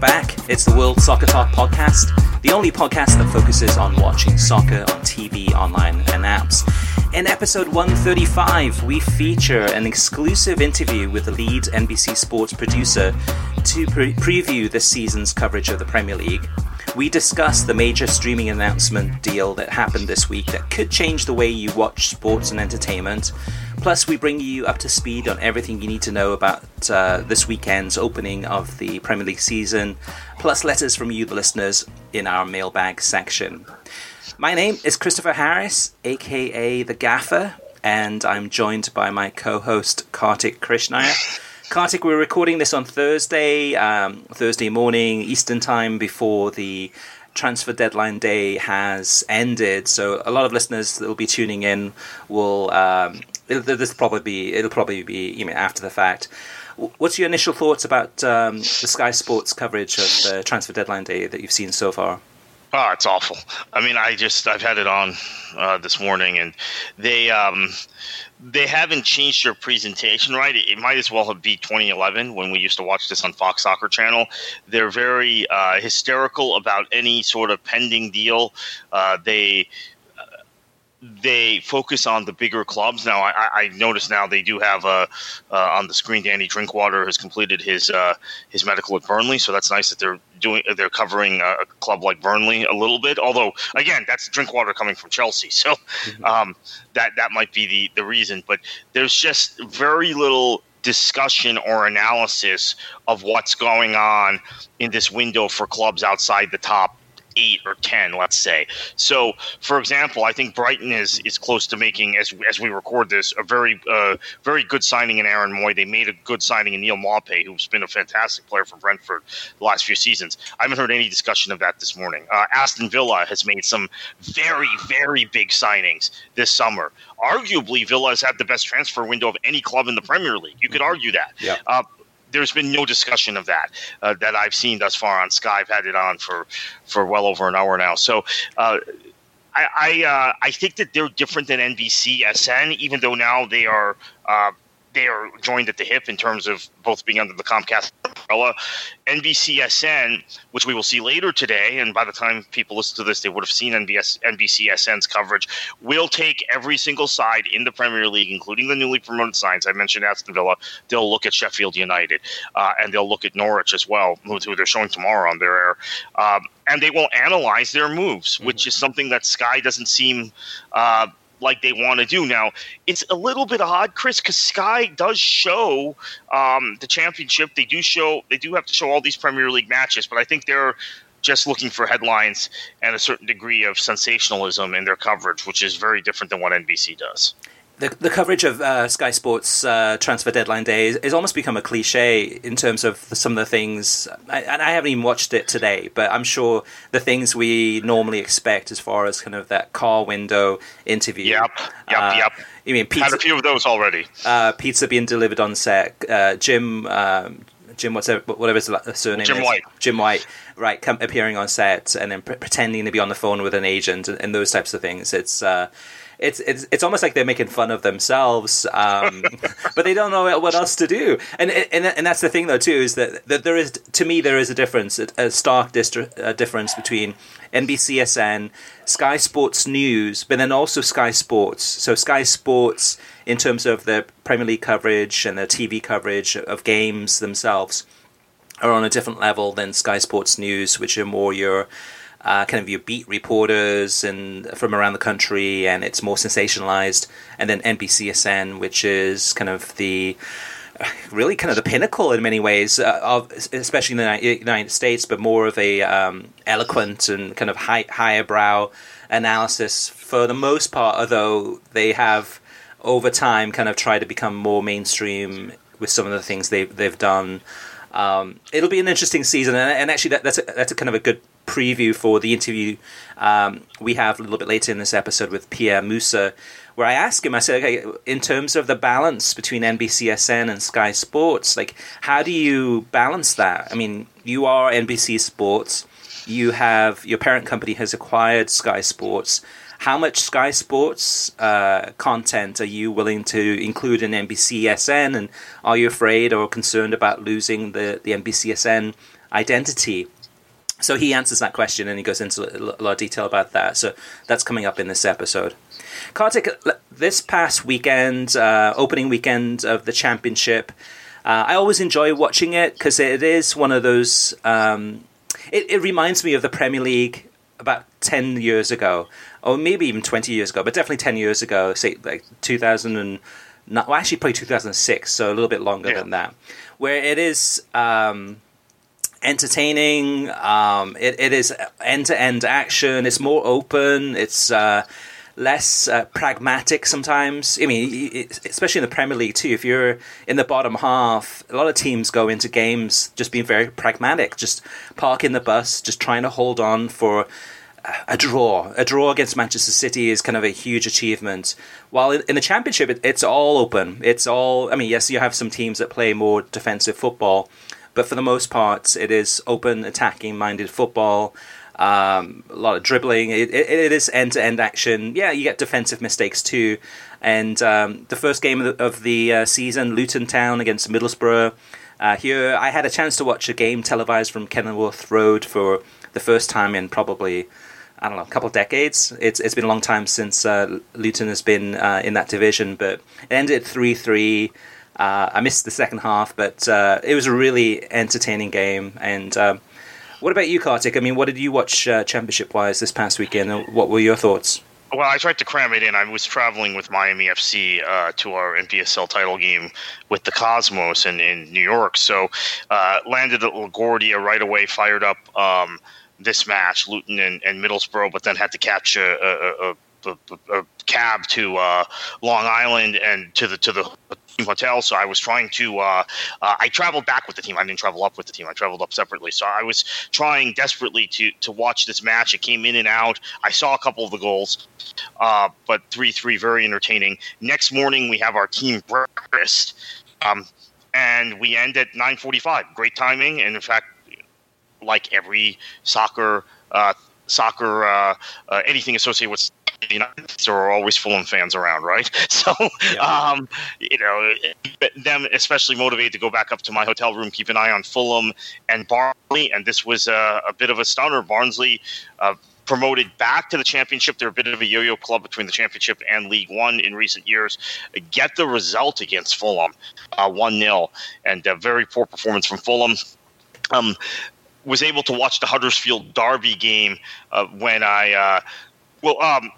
Welcome back. It's the World Soccer Talk podcast, the only podcast that focuses on watching soccer on TV, online, and apps. In episode 135, we feature an exclusive interview with the lead NBC Sports producer to pre- preview this season's coverage of the Premier League. We discuss the major streaming announcement deal that happened this week that could change the way you watch sports and entertainment. Plus, we bring you up to speed on everything you need to know about uh, this weekend's opening of the Premier League season, plus letters from you, the listeners, in our mailbag section. My name is Christopher Harris, aka The Gaffer, and I'm joined by my co host, Kartik Krishnaiyer. Kartik, we're recording this on Thursday, um, Thursday morning, Eastern Time, before the transfer deadline day has ended. So a lot of listeners that will be tuning in will um, this probably be it'll probably be you know, after the fact. What's your initial thoughts about um, the Sky Sports coverage of the transfer deadline day that you've seen so far? Oh, it's awful. I mean, I just I've had it on uh, this morning, and they um, they haven't changed their presentation right. It, it, might as well have been 2011 when we used to watch this on Fox Soccer Channel. They're very uh, hysterical about any sort of pending deal. Uh, they they focus on the bigger clubs. Now, I, I notice now they do have uh, uh, on the screen. Danny Drinkwater has completed his uh, his medical at Burnley, so that's nice that they're doing they're covering a club like Burnley a little bit. Although, again, that's Drinkwater coming from Chelsea, so mm-hmm. um, that that might be the the reason. But there's just very little discussion or analysis of what's going on in this window for clubs outside the top eight or ten, let's say. So, for example, I think Brighton is is close to making, as as we record this, a very uh, very good signing in Aaron Mooy. They made a good signing in Neal Maupay, who's been a fantastic player for Brentford the last few seasons. I haven't heard any discussion of that this morning. Uh, Aston Villa has made some very very big signings this summer. Arguably, Villa has had the best transfer window of any club in the Premier League. You could mm-hmm. argue that. Yeah. Uh, there's been no discussion of that uh, that I've seen thus far on Sky. I've had it on for for well over an hour now. So. Uh, I I, uh, I think that they're different than NBC SN, even though now they are uh, they are joined at the hip in terms of both being under the Comcast umbrella. NBCSN, which we will see later today, and by the time people listen to this, they would have seen NBS, NBCSN's coverage, will take every single side in the Premier League, including the newly promoted sides. I mentioned Aston Villa. They'll look at Sheffield United, uh, and they'll look at Norwich as well, who they're showing tomorrow on their air. Um, and they will analyze their moves, mm-hmm. which is something that Sky doesn't seem uh, like they want to do. Now, it's a little bit odd, Chris, because Sky does show um, the championship. They do show, they do have to show all these Premier League matches, but I think they're just looking for headlines and a certain degree of sensationalism in their coverage, which is very different than what NBC does the, the coverage of uh, Sky Sports uh, transfer deadline day has almost become a cliche in terms of the, some of the things. I, and I haven't even watched it today, but I'm sure the things we normally expect as far as kind of that car window interview. Yep, yep, uh, yep. You mean pizza? Had a few of those already. Uh, pizza being delivered on set. Uh, Jim. Um, Jim, whatever, whatever his surname Jim is. White. Jim White, right, come, appearing on set and then pre- pretending to be on the phone with an agent and, and, those types of things. It's uh, it's it's it's almost like they're making fun of themselves, um, but they don't know what else to do. And and and that's the thing though too is that, that there is to me there is a difference, a stark distri- a difference between NBCSN, Sky Sports News, but then also Sky Sports. So Sky Sports in terms of the Premier League coverage and the TV coverage of games themselves are on a different level than Sky Sports News, which are more your uh, kind of your beat reporters and from around the country, and it's more sensationalized. And then NBCSN, which is kind of the really kind of the pinnacle in many ways uh, of especially in the United States, but more of a um, eloquent and kind of high higher brow analysis for the most part. Although they have over time kind of tried to become more mainstream with some of the things they've they've done. Um, it'll be an interesting season, and, and actually that, that's a, that's a kind of a good preview for the interview um, we have a little bit later in this episode with Pierre Moossa, where I ask him, I said, okay, in terms of the balance between NBCSN and Sky Sports, like, how do you balance that? I mean, you are NBC Sports, you have your parent company has acquired Sky Sports. How much Sky Sports uh, content are you willing to include in NBCSN, and are you afraid or concerned about losing the the NBCSN identity? So he answers that question and he goes into a lot of detail about that. So that's coming up in this episode. Kartik, this past weekend, uh, opening weekend of the championship, uh, I always enjoy watching it because it is one of those. Um, it, it reminds me of the Premier League about 10 years ago, or maybe even 20 years ago, but definitely 10 years ago, say like 2000 and. Well, actually, probably 2006, so a little bit longer yeah. than that, where it is. Um, entertaining. Um, it, it is end to end action. It's more open. It's uh, less uh, pragmatic sometimes. I mean, especially in the Premier League too. If you're in the bottom half, a lot of teams go into games just being very pragmatic, just parking the bus, just trying to hold on for a draw. A draw against Manchester City is kind of a huge achievement. While in, the Championship, it, it's all open. It's all. I mean, yes, you have some teams that play more defensive football but for the most part, it is open, attacking minded football. Um, a lot of dribbling. It, it, it is end to end action. Yeah, you get defensive mistakes too. And um, the first game of the, of the uh, season, Luton Town against Middlesbrough. Uh, here, I had a chance to watch a game televised from Kenilworth Road for the first time in probably I don't know, a couple of decades. It's it's been a long time since uh, Luton has been uh, in that division, but it ended three three. Uh, I missed the second half, but uh, it was a really entertaining game. And um, what about you, Kartik? I mean, what did you watch uh, championship wise this past weekend? What were your thoughts? Well, I tried to cram it in. I was traveling with Miami FC uh, to our NPSL title game with the Cosmos in, in New York. So uh, landed at LaGuardia right away, fired up um, this match, Luton and, and, Middlesbrough, but then had to catch a, a, a, a cab to uh, Long Island and to the to the hotel. So I was trying to. Uh, uh, I traveled back with the team. I didn't travel up with the team. I traveled up separately. So I was trying desperately to to watch this match. It came in and out. I saw a couple of the goals, uh, but three three very entertaining. Next morning we have our team breakfast, um, and we end at nine forty five. Great timing, and in fact, like every soccer. Uh, soccer, uh, uh, anything associated with the United States are always Fulham fans around, right? So, yeah. um, you know, them especially motivated to go back up to my hotel room, keep an eye on Fulham and Barnsley, and this was a, a bit of a stunner. Barnsley. Uh, promoted back to the championship. They're a bit of a yo-yo club between the championship and League One in recent years. Get the result against Fulham, uh, one uh, 0 and a very poor performance from Fulham. Um, was able to watch the Huddersfield Derby game uh, when I uh, well um,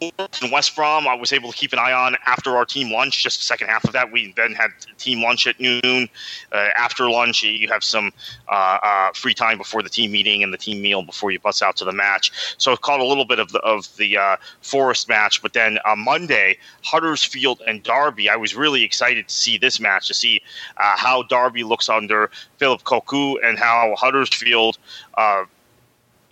in West Brom, I was able to keep an eye on after our team lunch. Just the second half of that, we then had team lunch at noon. Uh, after lunch, you have some uh, uh, free time before the team meeting and the team meal before you bust out to the match. So I caught a little bit of the of the uh, Forest match, but then on Monday, Huddersfield and Derby. I was really excited to see this match to see uh, how Derby looks under Phillip Cocu and how Huddersfield uh,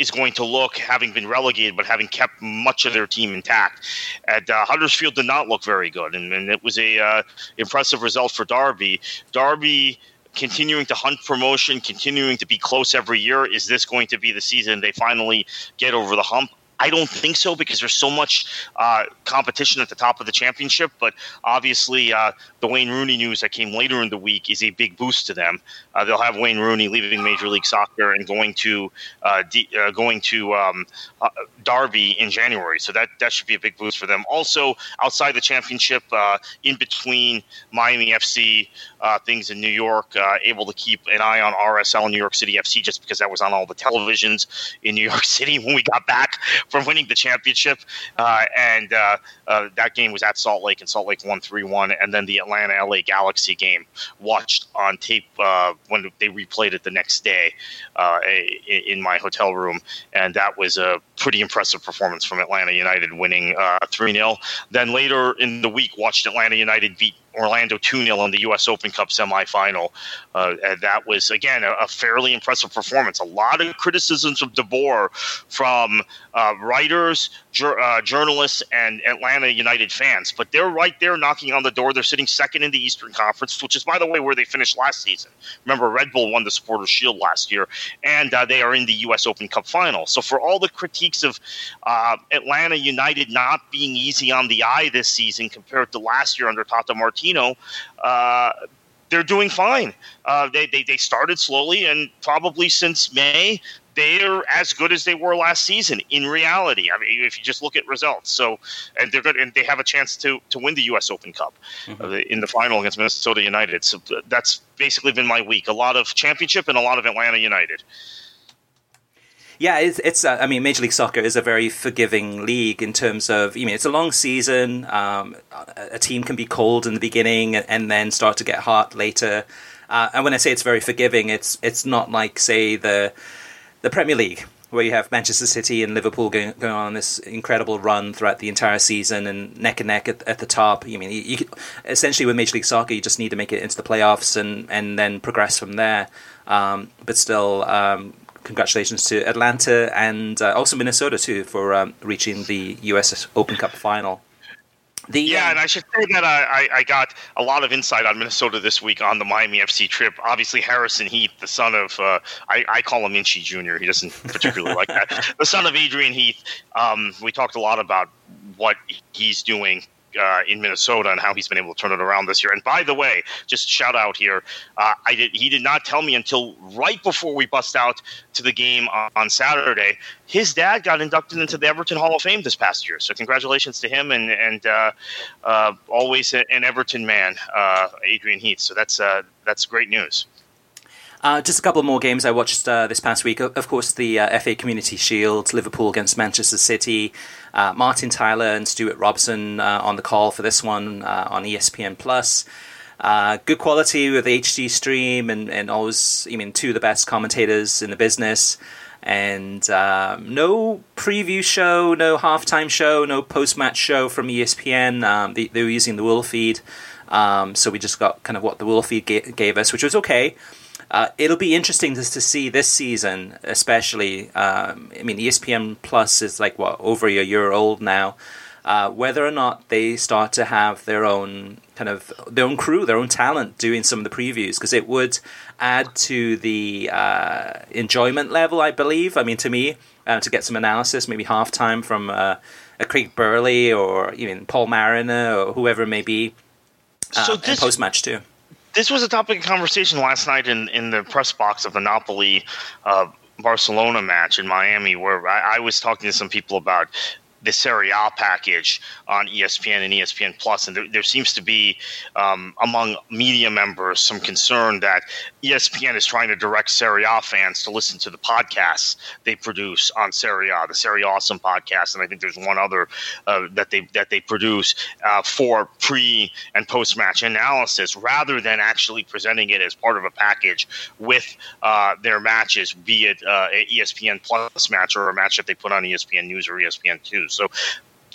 is going to look, having been relegated, but having kept much of their team intact. And uh, Huddersfield did not look very good, and, and it was a uh, impressive result for Derby. Derby continuing to hunt promotion, continuing to be close every year. Is this going to be the season they finally get over the hump? I don't think so because there's so much uh, competition at the top of the championship. But obviously, uh, the Wayne Rooney news that came later in the week is a big boost to them. Uh, they'll have Wayne Rooney leaving Major League Soccer and going to uh, D- uh, going to um, uh, Derby in January. So that that should be a big boost for them. Also, outside the championship, in between Miami FC things in New York, able to keep an eye on RSL New York City FC just because that was on all the televisions in New York City when we got back from winning the championship. Uh, and uh, uh, that game was at Salt Lake, and Salt Lake won 3 1. And then the Atlanta LA Galaxy game watched on tape uh, when they replayed it the next day uh, in my hotel room. And that was a pretty impressive performance from Atlanta United winning 3 0. Then later in the week, watched Atlanta United beat Orlando 2 0 in the U.S. Open Cup semifinal. Uh, that was, again, a, a, fairly impressive performance. A lot of criticisms of DeBoer from uh, writers, jur- uh, journalists, and Atlanta United fans. But they're right there knocking on the door. They're sitting second in the Eastern Conference, which is, by the way, where they finished last season. Remember, Red Bull won the Supporters Shield last year, and uh, they are in the U.S. Open Cup final. So, for all the critiques of uh, Atlanta United not being easy on the eye this season compared to last year under Tata Martino, uh, they're doing fine. Uh, they, they, they started slowly, and probably since May, they're as good as they were last season in reality. I mean, if you just look at results. So, and they're good, and they have a chance to to win the U.S. Open Cup mm-hmm. uh, in the final against Minnesota United. So that's basically been my week. A lot of championship and a lot of Atlanta United. Yeah, it's, it's uh, I mean, Major League Soccer is a very forgiving league in terms of, I mean, it's a long season. Um, a team can be cold in the beginning and then start to get hot later. Uh, and when I say it's very forgiving, it's it's not like, say, the the Premier League, where you have Manchester City and Liverpool going, going on this incredible run throughout the entire season and neck and neck at, at the top. I mean, you, you, essentially with Major League Soccer, you just need to make it into the playoffs and, and then progress from there. Um, but still, um, congratulations to Atlanta and uh, also Minnesota too for um, reaching the U.S. Open Cup final. The, yeah, um, and I should say that I, I, got a lot of insight on Minnesota this week on the Miami FC trip. Obviously, Harrison Heath, the son of, uh, I, I, call him Inchy Jr., he doesn't particularly like that. The son of Adrian Heath. Um, we talked a lot about what he's doing uh, in Minnesota and how he's been able to turn it around this year. And by the way, just shout out here, uh, I did. He did not tell me until right before we bust out to the game on, on, Saturday. His dad got inducted into the Everton Hall of Fame this past year. So congratulations to him and and uh, uh always an Everton man, uh, Adrian Heath. So that's uh, that's great news. Uh, just a couple more games I watched uh, this past week. Of course, the uh, FA Community Shield, Liverpool against Manchester City. Uh, Martin Tyler and Stewart Robson uh, on the call for this one uh, on ESPN Plus. good quality with HD stream and, and always, I mean, two of the best commentators in the business. And um, no preview show, no halftime show, no post match show from ESPN. Um, they, they, were using the World feed. Um, so we just got kind of what the World feed ga- gave us, which was okay. Uh, it'll be interesting to, to see this season, especially. Um, I mean, ESPN Plus is like what over a year old now. Uh, whether or not they start to have their own kind of their own crew, their own talent doing some of the previews, because it would add to the uh, enjoyment level, I believe. I mean, to me, uh, to get some analysis, maybe halftime from uh, a Craig Burley or even Paul Mariner or whoever it may be, uh, so this, post match too this was a topic of conversation last night in, in the press box of the Napoli uh, Barcelona match in Miami, where I, I, was talking to some people about the Serie A package on ESPN and ESPN Plus, and there, there seems to be um, among media members some concern that ESPN is trying to direct Serie A fans to listen to the podcasts they produce on Serie A, the Serie Awesome podcast, and I think there's one other uh, that they that they produce uh, for pre and post match analysis, rather than actually presenting it as part of a package with uh, their matches, be it uh, ESPN Plus match or a match that they put on ESPN News or ESPN Two. So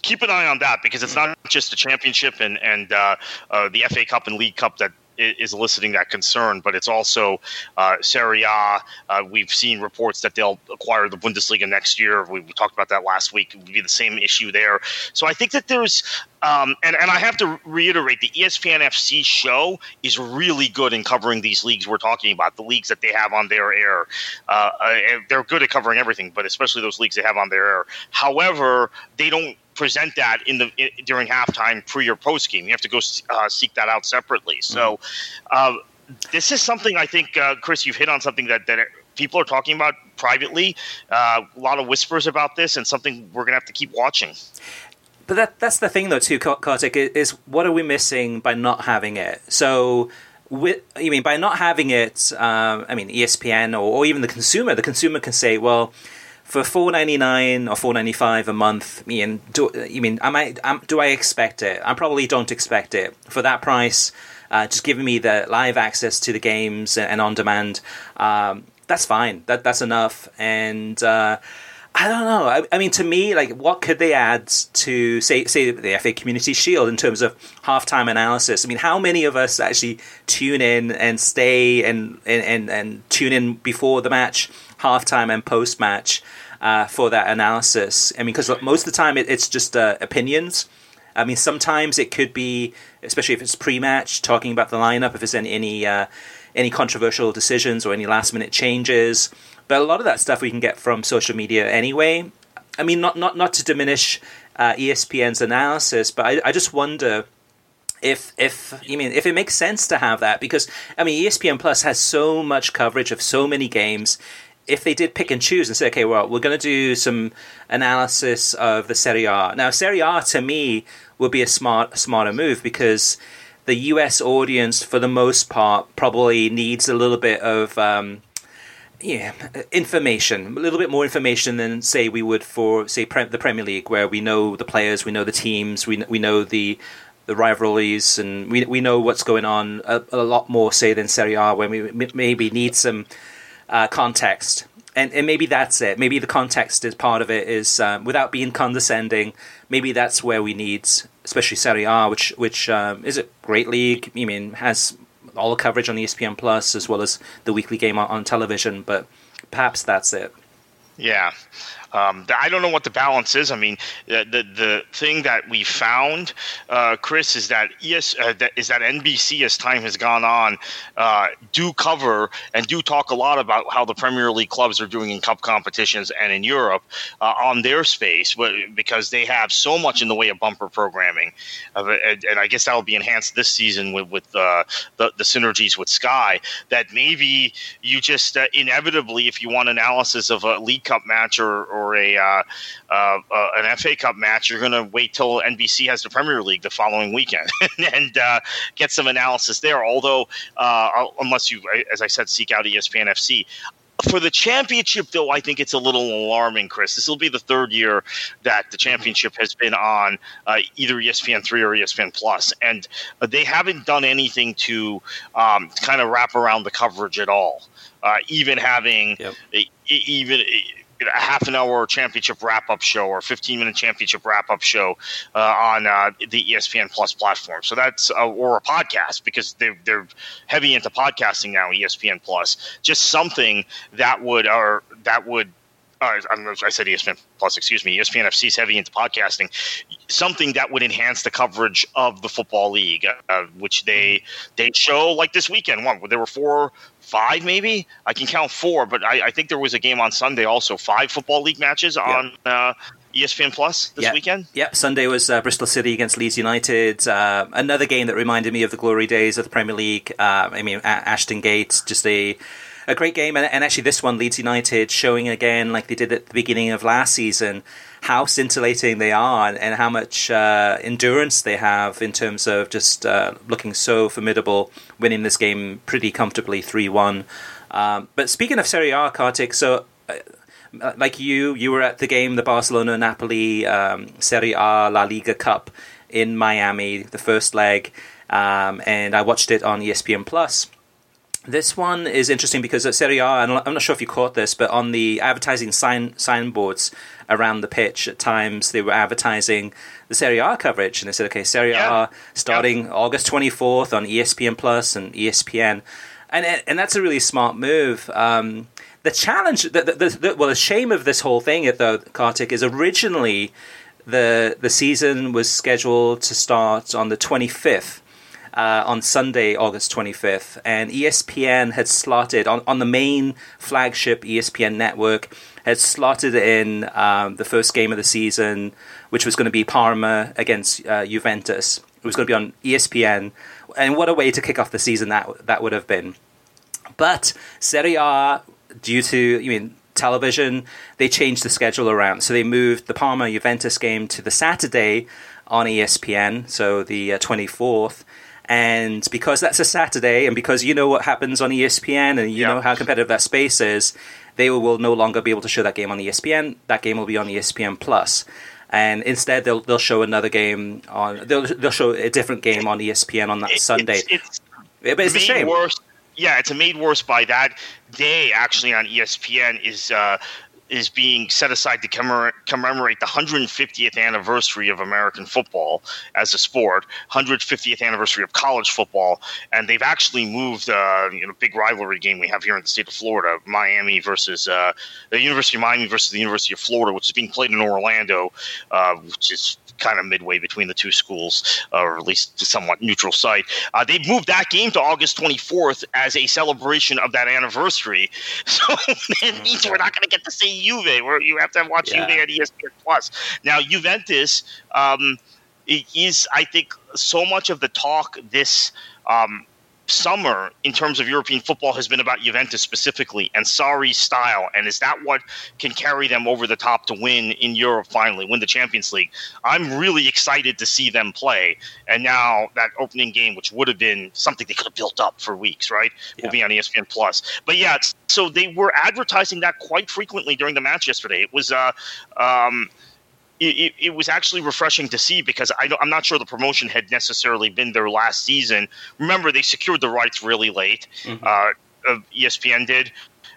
keep an eye on that because it's not just the championship and and uh, uh, the FA Cup and League Cup that is eliciting that concern, but it's also uh, Serie A. Uh, we've seen reports that they'll acquire the Bundesliga next year. We, we talked about that last week. It would be the same issue there. So I think that there's Um, and, and I have to reiterate the ESPN FC show is really good in covering these leagues we're talking about, the leagues that they have on their air. Uh, uh they're good at covering everything, but especially those leagues they have on their air. However, they don't present that in the in, during halftime, pre or post game. You have to go uh, seek that out separately. So, mm-hmm. uh, this is something I think, uh, Chris, you've hit on something that that people are talking about privately. Uh, a lot of whispers about this, and something we're gonna have to keep watching. But that that's the thing though too, Kartik, is what are we missing by not having it? So with, you mean by not having it? Um, I mean ESPN or, or even the consumer. The consumer can say, well, for four ninety nine or four ninety five a month, mean, do you mean am I am, do I expect it? I probably don't expect it for that price. Uh, just giving me the live access to the games and on demand. Um, that's fine. That that's enough. And uh, I don't know. I, I, mean, to me, like, what could they add to say say the FA Community Shield in terms of halftime analysis? I mean, how many of us actually tune in and stay and and and, and tune in before the match, halftime and post match uh, for that analysis? I mean, because most of the time it, it's just uh, opinions. I mean, sometimes it could be, especially if it's pre-match, talking about the lineup, if there's any any, uh, any controversial decisions or any last-minute changes. But a lot of that stuff we can get from social media anyway. I mean, not not not to diminish uh, ESPN's analysis, but I, I just wonder if if you mean if it makes sense to have that because I mean ESPN Plus has so much coverage of so many games. If they did pick and choose and say, okay, well, we're going to do some analysis of the Serie A. Now, Serie A to me would be a smart smarter move because the US audience, for the most part, probably needs a little bit of um, yeah, information, a little bit more information than say we would for say pre- the Premier League, where we know the players, we know the teams, we we know the the rivalries, and we we know what's going on a, a lot more say than Serie A, where we maybe need some uh, context. And, and maybe that's it. Maybe the context is part of it. Is um, without being condescending. Maybe that's where we need, especially Serie A, which which um, is a great league. I mean, has all the coverage on ESPN Plus as well as the weekly game on, on television. But perhaps that's it. Yeah. Um, I don't know what the balance is. I mean, the the, the thing that we found, uh, Chris, is that ES uh, that, is that NBC as time has gone on uh, do cover and do talk a lot about how the Premier League clubs are doing in cup competitions and in Europe uh, on their space, because they have so much in the way of bumper programming, and, and, I guess that will be enhanced this season with with uh, the the synergies with Sky. That maybe you just uh, inevitably, if you want analysis of a League Cup match or or a uh, uh, uh an FA Cup match, you're going to wait till NBC has the Premier League the following weekend and uh, get some analysis there. Although, uh, unless you, as I said, seek out ESPN FC, for the championship, though, I think it's a little alarming, Chris. This will be the third year that the championship has been on uh, either ESPN three or ESPN Plus, and they haven't done anything to um, kind of wrap around the coverage at all. Uh, even having yep. even a half an hour championship wrap up show or 15 minute championship wrap up show uh, on uh, the ESPN Plus platform. So that's uh, or a podcast because they're they're heavy into podcasting now. ESPN Plus, just something that would or that would. Uh, I said ESPN Plus, excuse me. ESPN FC is heavy into podcasting. Something that would enhance the coverage of the football league, uh, which they they show like this weekend. One, there were four five, maybe I can count four, but I, I, think there was a game on Sunday also. Five football league matches on uh, ESPN Plus this weekend. Yep, Sunday was uh, Bristol City against Leeds United. Uh, another game that reminded me of the glory days of the Premier League. Uh, I mean, Ashton Gate, just a a great game, and, and actually this one, Leeds United, showing again like they did at the beginning of last season how scintillating they are and, and how much uh, endurance they have in terms of just uh, looking so formidable, winning this game pretty comfortably 3 1. Um, but speaking of Serie A, Kartik, so uh, like you, you were at the game, the Barcelona Napoli um, Serie A La Liga Cup in Miami, the first leg, um, and I watched it on ESPN Plus. This one is interesting because at Serie A, and I'm not sure if you caught this, but on the advertising sign signboards around the pitch, at times they were advertising the Serie A coverage, and they said, "Okay, Serie yeah. A starting yeah. August 24th on ESPN Plus and ESPN," and and that's a really smart move. Um, the challenge, the, the, the, well, the shame of this whole thing, though, Kartik, is originally the the season was scheduled to start on the 25th. Uh, on Sunday, August 25th, and ESPN had slotted on, on the main flagship ESPN network had slotted in um, the first game of the season, which was going to be Parma against uh, Juventus. It was going to be on ESPN, and what a way to kick off the season that that would have been. But Serie A, due to you mean television, they changed the schedule around. So they moved the Parma Juventus game to the Saturday on ESPN, so the uh, 24th. And because that's a Saturday, and because you know what happens on ESPN, and you yeah. know how competitive that space is, they will no longer be able to show that game on ESPN. That game will be on ESPN Plus, and instead they'll they'll show another game on they'll they'll show a different game on ESPN on that it, Sunday. It's, it's, but it's a shame. Worse yeah, it's made worse by that day actually on ESPN is uh, is being set aside to commemorate the 150th anniversary of American football as a sport, 150th anniversary of college football, and they've actually moved uh, you know big rivalry game we have here in the state of Florida, Miami versus uh, the University of Miami versus the University of Florida, which is being played in Orlando, uh, which is kind of midway between the two schools, uh, or at least somewhat neutral site. Uh, they moved that game to August 24th as a celebration of that anniversary. So that means we're not going to get to see Juve, where you have to watch yeah. Juve at ESPN Plus. Now, Juventus um, is, I think, so much of the talk this. Um, summer in terms of European football has been about Juventus specifically and Sarri's style, and is that what can carry them over the top to win in Europe finally, win the Champions League? I'm really excited to see them play, and now that opening game, which would have been something they could have built up for weeks, right, yeah. will be on ESPN Plus. But yeah, so they were advertising that quite frequently during the match yesterday. It was. Uh, um, it, it, was actually refreshing to see because I am not sure the promotion had necessarily been their last season. Remember, they secured the rights really late. Mm-hmm. Uh, ESPN did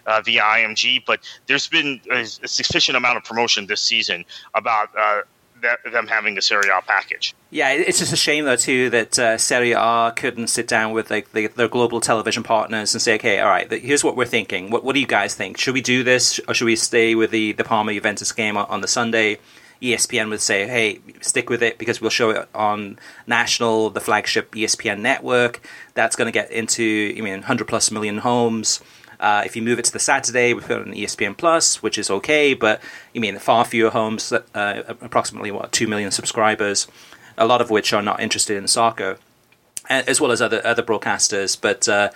uh, via IMG, but there's been a, a, sufficient amount of promotion this season about uh, that, them having the Serie A package. Yeah, it's just a shame though too that uh, Serie A couldn't sit down with like the, their global television partners and say, okay, all right, here's what we're thinking. What, what do you guys think? Should we do this, or should we stay with the the Parma Juventus game on, on the Sunday? ESPN would say, "Hey, stick with it because we'll show it on national, the flagship ESPN network. That's going to get into, I mean, 100 plus million homes." Uh, if you move it to the Saturday, we put it on ESPN Plus, which is okay, but you mean far fewer homes, uh, approximately what two million subscribers, a lot of which are not interested in soccer, as well as other other broadcasters. But uh,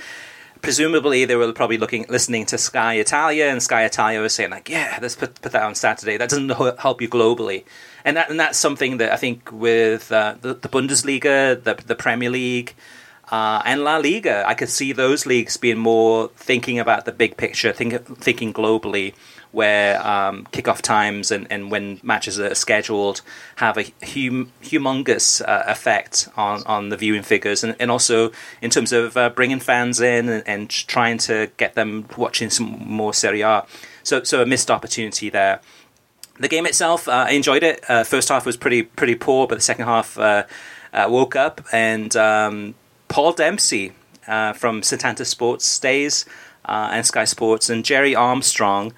presumably they were probably looking listening to Sky Italia, and Sky Italia was saying like, "Yeah, let's put put that on Saturday." That doesn't help you globally, and that and that's something that I think with uh, the, the Bundesliga, the the Premier League. Uh, and La Liga, I could see those leagues being more thinking about the big picture, think, thinking globally, where um, kickoff times and, and when matches are scheduled have a hum, humongous uh, effect on, on the viewing figures, and, and also in terms of uh, bringing fans in and, and, trying to get them watching some more Serie A. So, so a missed opportunity there. The game itself, uh, I enjoyed it. Uh, first half was pretty pretty poor, but the second half uh, uh, woke up and um, Paul Dempsey from Setanta Sports stays and Sky Sports and Gerry Armstrong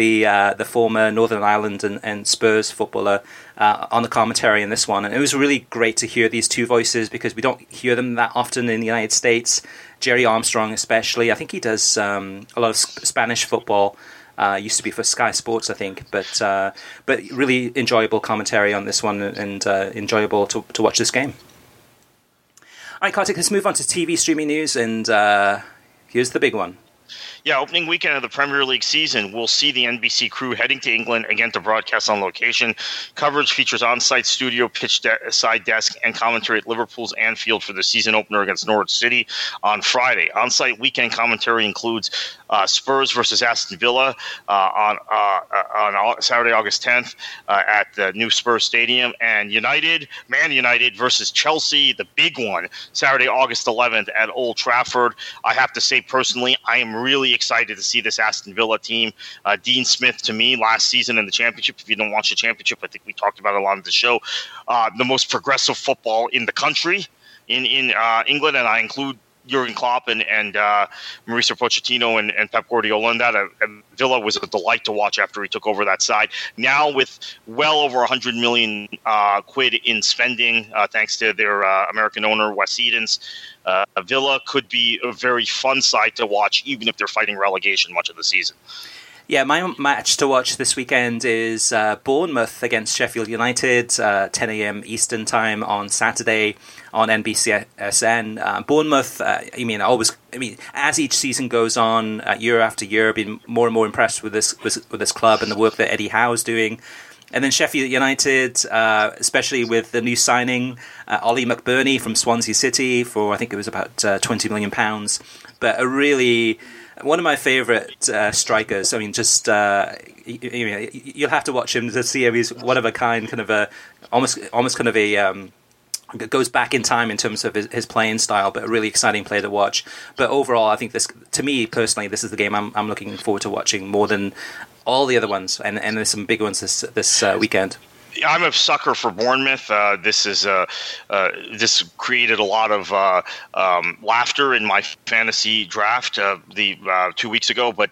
the uh, the former Northern Ireland and, and Spurs footballer uh, on the commentary in this one, and it was really great to hear these two voices because we don't hear them that often in the United States. Gerry Armstrong, especially, I think he does um, a lot of Spanish football. Uh, used to be for Sky Sports, I think, but uh, but really enjoyable commentary on this one, and uh, enjoyable to to watch this game. All right, Kartik, let's move on to TV streaming news, and uh, here's the big one. Yeah, opening weekend of the Premier League season, we'll see the NBC crew heading to England again to broadcast on location. Coverage features on-site studio, pitch de- side desk, and commentary at Liverpool's Anfield for the season opener against Norwich City on Friday. On-site weekend commentary includes uh, Spurs versus Aston Villa uh, on uh, on Saturday, August 10th uh, at the new Spurs Stadium, and United, Man United versus Chelsea, the big one, Saturday, August 11th at Old Trafford. I have to say personally, I am really excited to see this Aston Villa team. Uh, Dean Smith, to me, last season in the championship, if you don't watch the championship, I think we talked about it a lot of the show, uh, the most progressive football in the country in in uh, England, and I include Jurgen Klopp and, and uh, Mauricio Pochettino and, and Pep Guardiola and that. Uh, Villa was a delight to watch after he took over that side. Now with well over 100 million uh, quid in spending, uh, thanks to their uh, American owner Wes Edens, uh, Villa could be a very fun side to watch, even if they're fighting relegation much of the season. Yeah, my match to watch this weekend is uh, Bournemouth against Sheffield United, uh, 10 a.m. Eastern time on Saturday on NBCSN. Uh, Bournemouth, uh, I mean, always, I mean, as each season goes on, uh, year after year, I've been more and more impressed with this with, with this club and the work that Eddie Howe is doing. And then Sheffield United, uh, especially with the new signing, uh, Oli McBurnie from Swansea City for I think it was about uh, twenty million pounds, but a really one of my favorite uh, strikers. I mean, just uh, you, will have to watch him to see him. He's one of a kind, kind of a almost almost kind of a. Um, goes back in time in terms of his, his, playing style, but a really exciting player to watch. But overall, I think this, to me personally, this is the game I'm, I'm looking forward to watching more than all the other ones, and, and there's some big ones this this uh, weekend. I'm a sucker for Bournemouth. Uh, this is uh, uh, this created a lot of uh, um, laughter in my fantasy draft uh, the uh, two weeks ago. But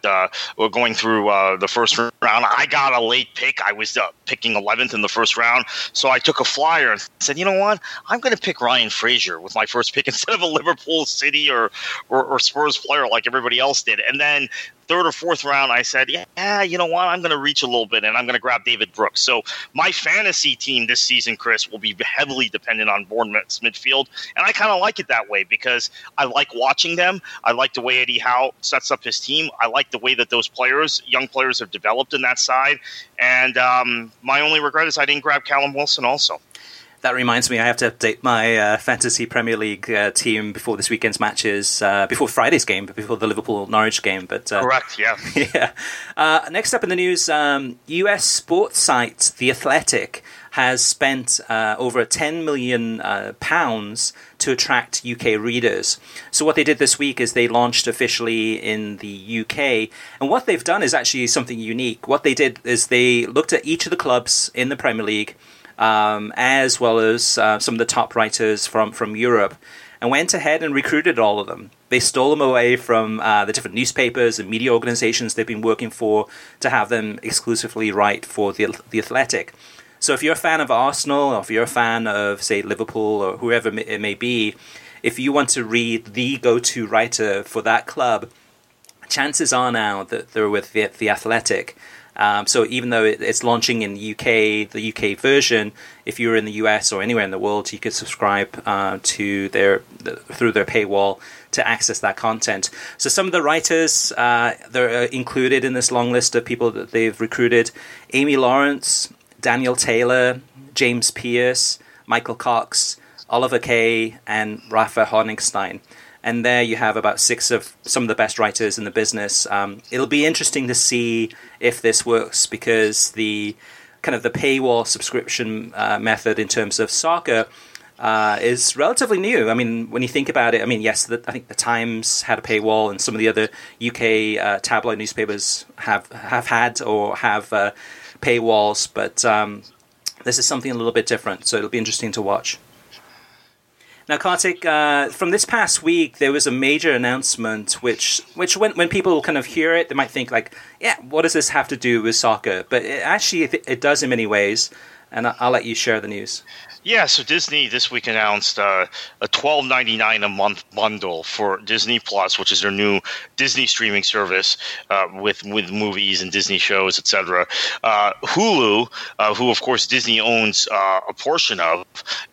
we're going through the first round. I got a late pick. I was picking 11th in the first round, so I took a flyer and said, "You know what? I'm going to pick Ryan Fraser with my first pick instead of a Liverpool City or, or, or Spurs player like everybody else did." And then third or fourth round, I said, yeah, you know what? I'm going to reach a little bit and I'm going to grab David Brooks. So my fantasy team this season, Chris, will be heavily dependent on Bournemouth's midfield. And I kind of like it that way because I like watching them. I like the way Eddie Howe sets up his team. I like the way that those players, young players, have developed in that side. And um, my only regret is I didn't grab Callum Wilson also. That reminds me, I have to update my uh, fantasy Premier League uh, team before this weekend's matches, uh, before Friday's game, before the Liverpool Norwich game. But uh, correct, yeah, yeah. Uh, next up in the news, um, U.S. sports site The Athletic has spent uh, over 10 million pounds to attract UK readers. So what they did this week is they launched officially in the UK, and what they've done is actually something unique. What they did is they looked at each of the clubs in the Premier League um, as well as uh, some of the top writers from, from Europe, and went ahead and recruited all of them. They stole them away from uh, the different newspapers and media organizations they've been working for to have them exclusively write for the, the Athletic. So if you're a fan of Arsenal, or if you're a fan of, say, Liverpool, or whoever it may be, if you want to read the go to writer for that club, chances are now that they're with the, the Athletic. Um, so even though it, it's launching in the UK, the UK version, if you're in the US or anywhere in the world, you could subscribe uh, to their the, through their paywall to access that content. So some of the writers uh, they're included in this long list of people that they've recruited: Amy Lawrence, Daniel Taylor, James Pearce, Michael Cox, Oliver Kay, and Rafa Honigstein and there you have about six of some of the best writers in the business. Um, it'll be interesting to see if this works because the kind of the paywall subscription uh, method in terms of soccer uh, is relatively new. I mean, when you think about it, I mean, yes, the, I think the Times had a paywall, and some of the other UK uh, tabloid newspapers have have had or have uh, paywalls, but um, this is something a little bit different. So it'll be interesting to watch. Now, Kartik, uh, from this past week, there was a major announcement, which, which when, when people kind of hear it, they might think like, yeah, what does this have to do with soccer? But it, actually, it, it does in many ways, and I'll, let you share the news. Yeah, so Disney this week announced uh, a twelve ninety nine a month bundle for Disney Plus, which is their new Disney streaming service uh, with with movies and Disney shows, etc. Uh, Hulu, uh, who of course Disney owns uh, a portion of,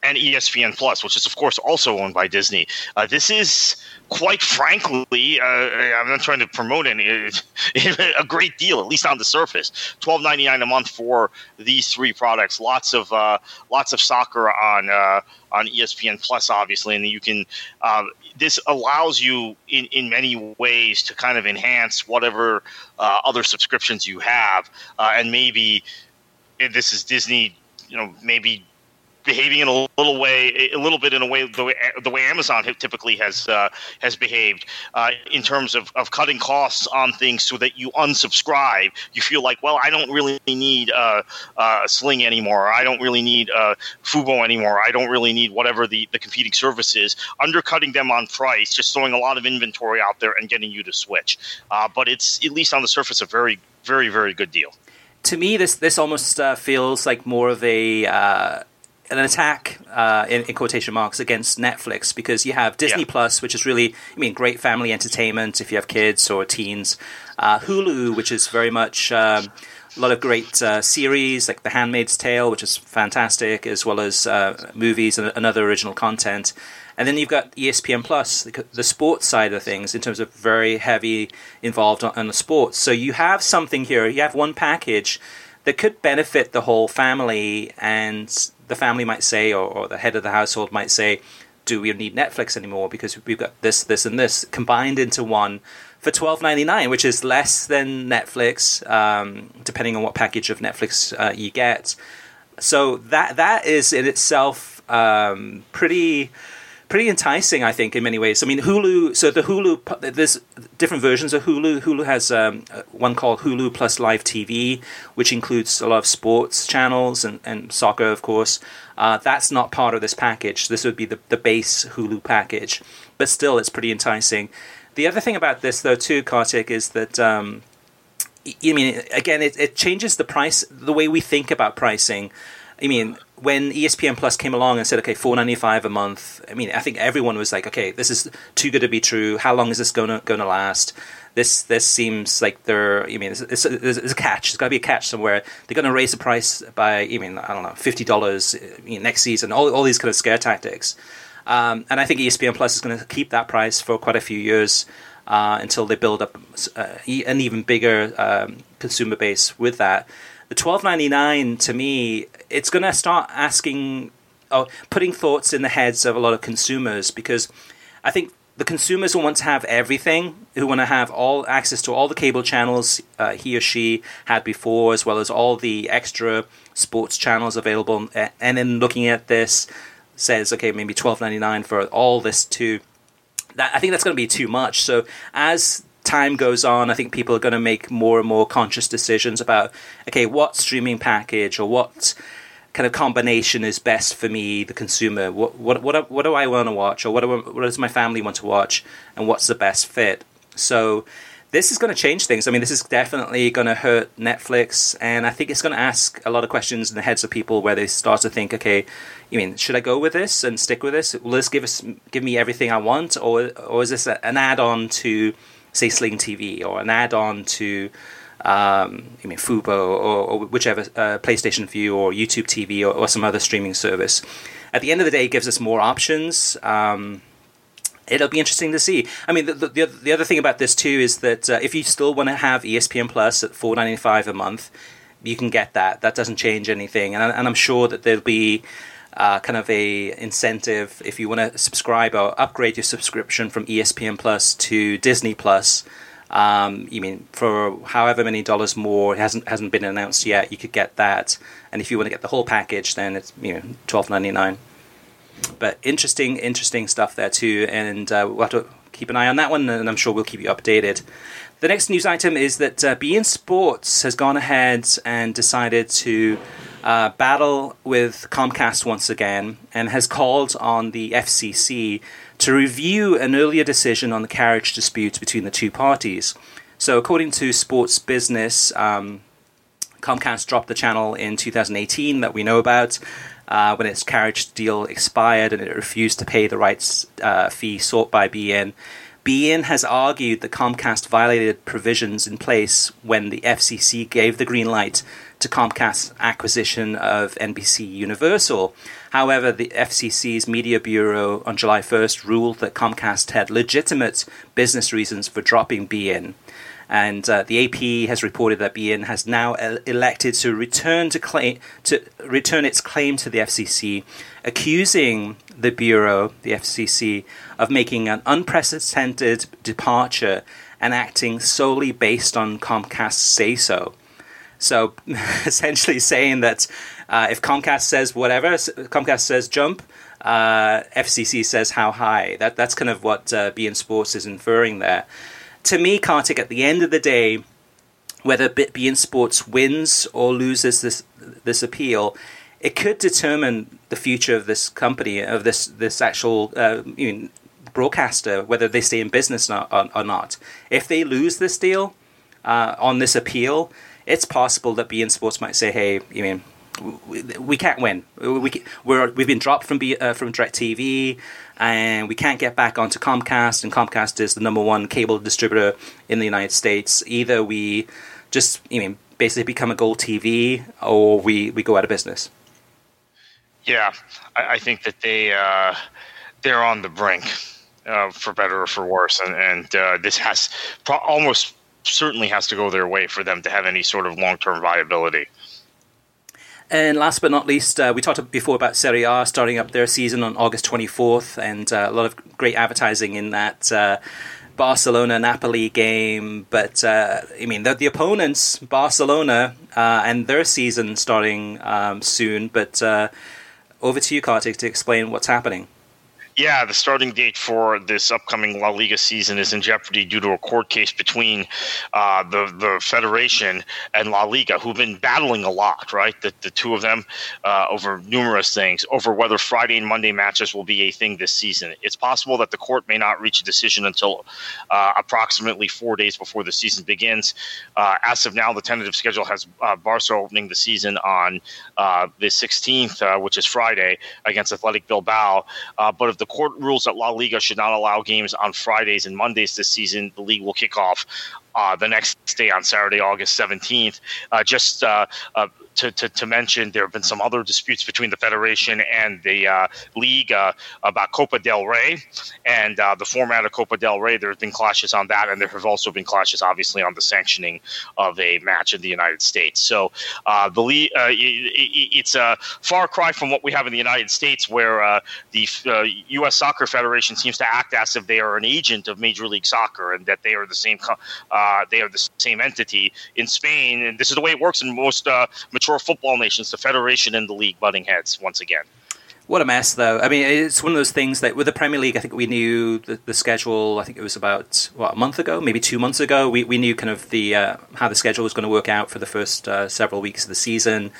and ESPN Plus, which is of course also owned by Disney. Uh, this is quite frankly, uh, I'm not trying to promote any a great deal, at least on the surface. Twelve ninety nine a month for these three products. Lots of uh, lots of soccer on uh, on ESPN Plus, obviously, and you can. Um, this allows you in, in many ways to kind of enhance whatever uh, other subscriptions you have, uh, and maybe this is Disney, you know, maybe behaving in a little way, a little bit in a way the way, the way Amazon typically has uh, has behaved uh, in terms of, of cutting costs on things, so that you unsubscribe. You feel like, well, I don't really need uh, uh Sling anymore. I don't really need uh, Fubo anymore. I don't really need whatever the, the competing service is. Undercutting them on price, just throwing a lot of inventory out there and getting you to switch. Uh, but it's at least on the surface a very, very, very good deal to me, this this almost feels like more of a an attack uh, in, in, quotation marks against Netflix because you have Disney yeah. Plus, which is really, I mean, great family entertainment if you have kids or teens. Uh, Hulu, which is very much um, a lot of great uh, series like The Handmaid's Tale, which is fantastic, as well as uh, movies and, and other original content. And then you've got ESPN Plus, the, the, sports side of things, in terms of very heavy involved on, on, the sports. So you have something here. You have one package that could benefit the whole family, and the family might say, or, or the head of the household might say, "Do we need Netflix anymore? Because we've got this, this, and this combined into one." For twelve ninety nine, which is less than Netflix, um, depending on what package of Netflix uh, you get. So that that is in itself um, pretty pretty enticing, I think, in many ways. I mean, Hulu. So the Hulu, there's different versions of Hulu. Hulu has um, uh, one called Hulu Plus Live TV, which includes a lot of sports channels and, and soccer, of course. Uh, that's not part of this package. This would be the, the base Hulu package, but still, it's pretty enticing. The other thing about this, though, too, Kartik, is that. Um, I mean, again, it, it changes the price, the way we think about pricing. I mean, when ESPN Plus came along and said, okay, four ninety five a month. I mean, I think everyone was like, okay, this is too good to be true. How long is this going to going to last? This this seems like they're. I mean, it's, it's, it's a catch. There's got to be a catch somewhere. They're going to raise the price by. I mean, I don't know, fifty dollars next season. All all these kind of scare tactics. Um, and I think ESPN Plus is going to keep that price for quite a few years uh, until they build up uh, an even bigger um, consumer base with that the twelve ninety nine to me, it's going to start asking, or putting thoughts in the heads of a lot of consumers because I think the consumers who want to have everything, who want to have all access to all the cable channels uh, he or she had before, as well as all the extra sports channels available, and then looking at this says, okay, maybe twelve ninety nine for all this too. That I think that's going to be too much. So as time goes on, I think people are going to make more and more conscious decisions about okay, what streaming package or what kind of combination is best for me, the consumer. What what what, what do I want to watch, or what do what does my family want to watch, and what's the best fit? So this is going to change things. I mean, this is definitely going to hurt Netflix, and I think it's going to ask a lot of questions in the heads of people where they start to think, okay, you mean should I go with this and stick with this? Will this give us give me everything I want, or or is this an add-on to say Sling TV or an add-on to um, I mean Fubo or, or whichever uh, PlayStation Vue or YouTube TV or, or, some other streaming service. At the end of the day, it gives us more options. Um, it'll be interesting to see. I mean, the, the, the other thing about this too is that uh, if you still want to have ESPN Plus at four ninety five a month, you can get that. That doesn't change anything, and, and I'm sure that there'll be uh, kind of a incentive if you want to subscribe or upgrade your subscription from ESPN Plus to Disney Plus. Um, you mean for however many dollars more? It hasn't hasn't been announced yet. You could get that, and if you want to get the whole package, then it's you know twelve ninety nine. But interesting, interesting stuff there too, and uh, we'll have to keep an eye on that one, and I'm sure we'll keep you updated. The next news item is that uh, beIN Sports has gone ahead and decided to uh, battle with Comcast once again and has called on the FCC to review an earlier decision on the carriage dispute between the two parties. So, according to Sports Business, um, Comcast dropped the channel in 2018 that we know about uh, when its carriage deal expired and it refused to pay the rights uh, fee sought by beIN. beIN has argued that Comcast violated provisions in place when the FCC gave the green light to Comcast's acquisition of NBC Universal. However, the FCC's Media Bureau on July 1st ruled that Comcast had legitimate business reasons for dropping beIN. And uh, the AP has reported that beIN has now elected to return to claim to return its claim to the FCC, accusing the bureau, the FCC, of making an unprecedented departure and acting solely based on Comcast's say so. So essentially saying that uh, if Comcast says whatever, Comcast says jump, uh, FCC says how high. That that's kind of what uh, beIN Sports is inferring there. To me, Kartik, at the end of the day, whether beIN Sports wins or loses this this appeal, it could determine the future of this company, of this this actual uh, you know, broadcaster, whether they stay in business or, or, or not. If they lose this deal uh, on this appeal, it's possible that beIN Sports might say, "Hey, you mean we, we can't win. We we're we've been dropped from B, uh, from Directv, and we can't get back onto Comcast. And Comcast is the number one cable distributor in the United States. Either we just you mean basically become a GolTV, or we we go out of business." Yeah, I, I think that they uh, they're on the brink, uh, for better or for worse, and and uh, this has pro- almost certainly has to go their way for them to have any sort of long term viability. And last but not least, uh, we talked before about Serie A starting up their season on August 24th, and uh, a lot of great advertising in that uh, Barcelona Napoli game. But uh, I mean, the, the opponents, Barcelona, uh, and their season starting um, soon. But uh, over to you, Kartik, to explain what's happening. Yeah, the starting date for this upcoming La Liga season is in jeopardy due to a court case between uh, the the federation and La Liga, who've been battling a lot, right? The, the two of them uh, over numerous things, over whether Friday and Monday matches will be a thing this season. It's possible that the court may not reach a decision until uh, approximately four days before the season begins. Uh, as of now, the tentative schedule has uh, Barca opening the season on uh, the 16th, which is Friday, against Athletic Bilbao. but if the the court rules that La Liga should not allow games on Fridays and Mondays this season. The league will kick off uh, the next day on Saturday, August 17th. Uh, just uh, uh to, to, to, mention there have been some other disputes between the federation and the uh, league uh, about Copa del Rey and uh, the format of Copa del Rey. There have been clashes on that, and there have also been clashes, obviously, on the sanctioning of a match in the United States. So uh, the league, uh, it, it's a far cry from what we have in the United States, where uh, the U.S. Soccer Federation seems to act as if they are an agent of Major League Soccer and that they are the same they are the same entity in Spain. And this is the way it works in most mature football nations, the federation and the league butting heads once again. What a mess, though. I mean, it's one of those things that with the Premier League, I think we knew the, the schedule. I think it was about what a month ago, maybe two months ago. We we knew kind of the uh, how the schedule was going to work out for the first uh, several weeks of the season.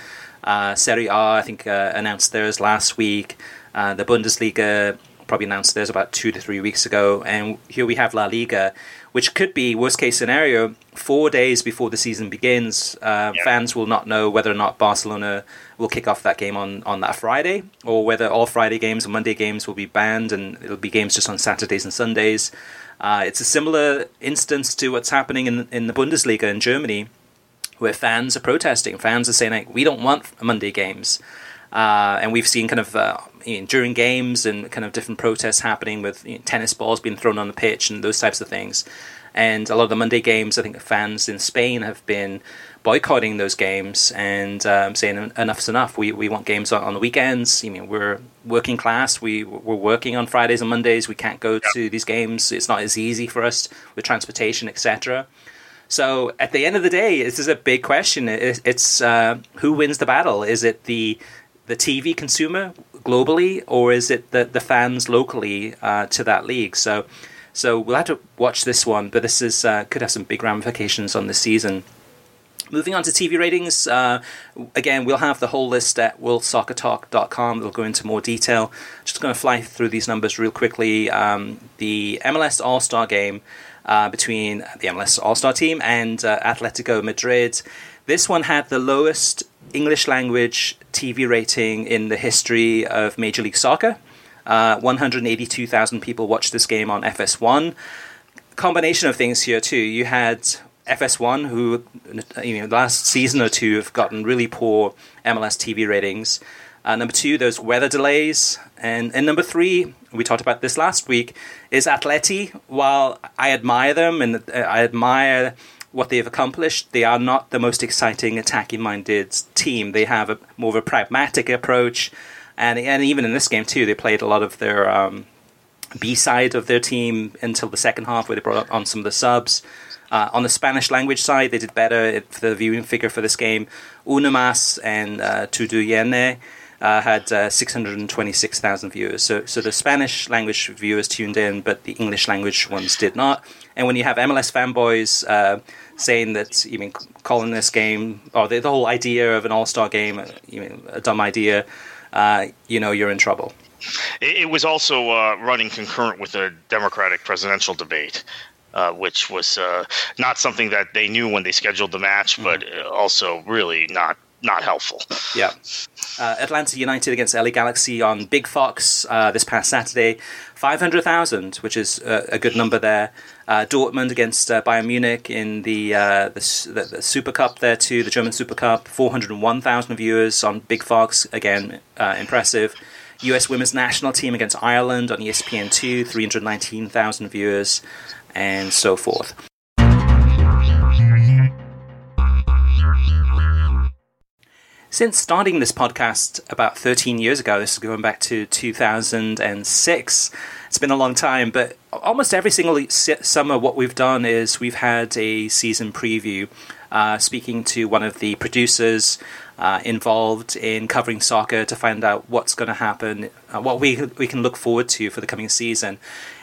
Uh, Serie A, I think, uh, announced theirs last week. Uh, the Bundesliga probably announced theirs about two to three weeks ago, and here we have La Liga, which could be worst case scenario four days before the season begins. Uh, yeah. Fans will not know whether or not Barcelona will kick off that game on, on that Friday, or whether all Friday games and Monday games will be banned and it'll be games just on Saturdays and Sundays. Uh, it's a similar instance to what's happening in in the Bundesliga in Germany, where fans are protesting. Fans are saying like, we don't want Monday games. Uh, and we've seen kind of uh, you know, during games and kind of different protests happening with you know, tennis balls being thrown on the pitch and those types of things. And a lot of the Monday games, I think fans in Spain have been boycotting those games and um, saying enough's enough. We we want games on, on the weekends. I mean, we're working class. We we're working on Fridays and Mondays. We can't go to these games. It's not as easy for us with transportation, etc. So at the end of the day, this is a big question. It's uh, who wins the battle? Is it the the TV consumer globally, or is it the the fans locally uh, to that league? So, so we'll have to watch this one, but this is uh, could have some big ramifications on the season. Moving on to TV ratings, uh, again, we'll have the whole list at worldsoccertalk.com. We'll go into more detail. Just going to fly through these numbers real quickly. Um, the MLS All Star game uh, between the MLS All Star team and uh, Atletico Madrid. This one had the lowest English language TV rating in the history of Major League Soccer. Uh, 182,000 people watched this game on FS1. Combination of things here too. You had FS1, who you know last season or two have gotten really poor MLS TV ratings. Uh, number two, those weather delays, and and number three, we talked about this last week, is Atleti. While I admire them and uh, I admire what they've accomplished. They are not the most exciting attacking minded team. They have a more of a pragmatic approach, and and even in this game too, they played a lot of their um, B side of their team until the second half, where they brought on some of the subs. Uh, on the Spanish language side, they did better for the viewing figure for this game. UniMás and uh, TUDN uh, had uh, 626,000 viewers. So, so the Spanish language viewers tuned in, but the English language ones did not. And when you have MLS fanboys uh, saying that, you mean, calling this game, or the, the whole idea of an all star game, uh, you mean, a dumb idea, uh, you know you're in trouble. It, it was also uh, running concurrent with a Democratic presidential debate. Uh, which was uh, not something that they knew when they scheduled the match, but mm-hmm. also really not not helpful. Yeah. Uh, Atlanta United against LA Galaxy on Big Fox uh, this past Saturday, 500,000, which is a, a, good number there. Uh, Dortmund against uh, Bayern Munich in the, uh, the, the, the, Super Cup there too, the German Super Cup, 401,000 viewers on Big Fox, again, uh, impressive. US women's national team against Ireland on ESPN2, 319,000 viewers, and so forth. Since starting this podcast about 13 years ago, this is going back to 2006, it's been a long time, but almost every single summer, what we've done is we've had a season preview, uh, speaking to one of the producers uh, involved in covering soccer to find out what's going to happen, uh, what we, we can look forward to for the coming season.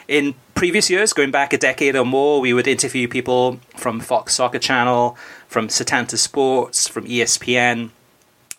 In previous years, going back a decade or more, we would interview people from Fox Soccer Channel, from Setanta Sports, from ESPN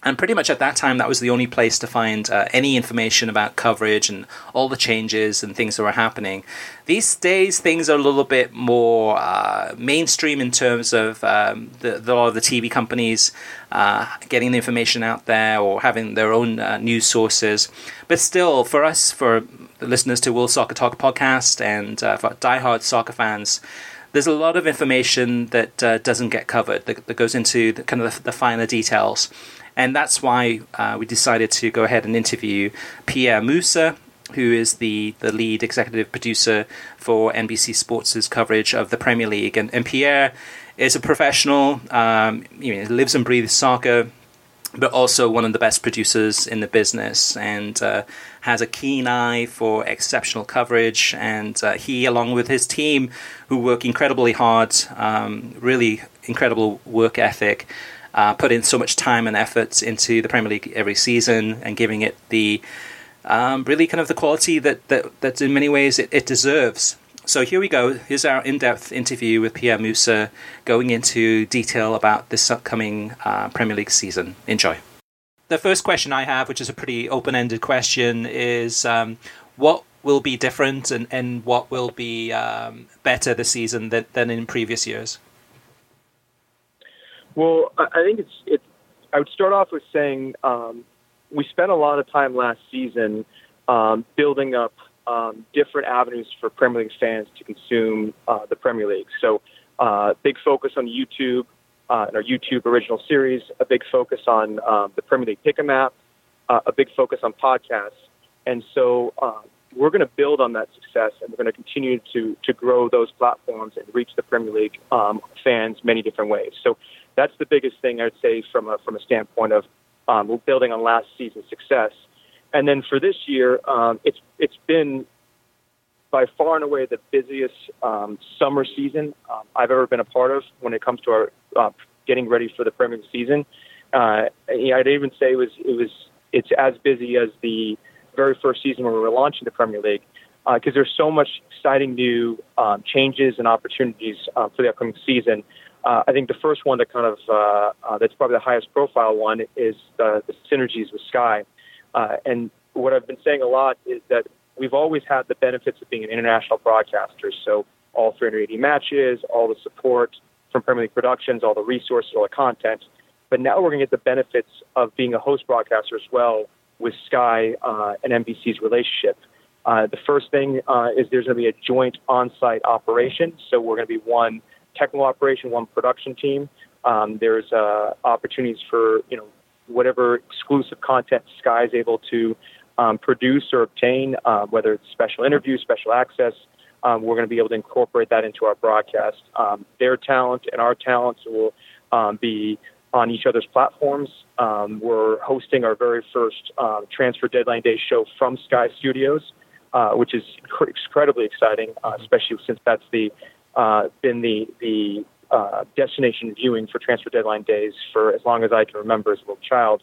and pretty much at that time, that was the only place to find uh, any information about coverage and all the changes and things that were happening. These days, things are a little bit more uh, mainstream in terms of um, the, the, a lot of the TV companies uh, getting the information out there or having their own uh, news sources. But still, for us, for the listeners to World Soccer Talk podcast and uh, for diehard soccer fans, there's a lot of information that uh, doesn't get covered that, that goes into the, kind of the, the finer details. And that's why uh, we decided to go ahead and interview Pierre Moossa, who is the, the lead executive producer for NBC Sports' coverage of the Premier League. And, and Pierre is a professional, um, you know, lives and breathes soccer, but also one of the best producers in the business and uh, has a keen eye for exceptional coverage. And uh, he, along with his team, who work incredibly hard, um, really incredible work ethic, uh, put in so much time and effort into the Premier League every season and giving it the um, really kind of the quality that, that, that in many ways it, it deserves. So here we go. Here's our in-depth interview with Pierre Moossa, going into detail about this upcoming uh, Premier League season. Enjoy. The first question I have, which is a pretty open-ended question, is um, what will be different and, and what will be um, better this season than, than in previous years? Well, I think it's it. I would start off with saying um, we spent a lot of time last season um, building up um, different avenues for Premier League fans to consume uh, the Premier League. So, uh, big focus on YouTube, uh, our YouTube original series, a big focus on um, the Premier League Pick 'em app, uh, a big focus on podcasts, and so um, we're going to build on that success, and we're going to continue to to grow those platforms and reach the Premier League um, fans many different ways. So that's the biggest thing I'd say from a from a standpoint of um, building on last season's success. And then for this year, um, it's it's been by far and away the busiest um, summer season um, I've ever been a part of when it comes to our uh, getting ready for the Premier League season. Uh, I'd even say it was it was it's as busy as the very first season when we were launching the Premier League because uh, there's so much exciting new um, changes and opportunities uh, for the upcoming season. Uh, I think the first one that kind of uh, uh, that's probably the highest profile one is the, the synergies with Sky. Uh, and what I've been saying a lot is that we've always had the benefits of being an international broadcaster. So all 380 matches, all the support from Premier League Productions, all the resources, all the content. But now we're going to get the benefits of being a host broadcaster as well with Sky uh, and NBC's relationship. Uh, the first thing uh, is there's going to be a joint on-site operation. So we're going to be one technical operation, one production team. Um, there's uh, opportunities for you know whatever exclusive content Sky is able to um, produce or obtain, uh, whether it's special interviews, special access. Um, we're going to be able to incorporate that into our broadcast. Um, their talent and our talents will um, be on each other's platforms. Um, we're hosting our very first transfer deadline day show from Sky Studios, uh, which is incredibly exciting, uh, especially since that's the uh, been the the uh, destination viewing for transfer deadline days for as long as I can remember as a little child.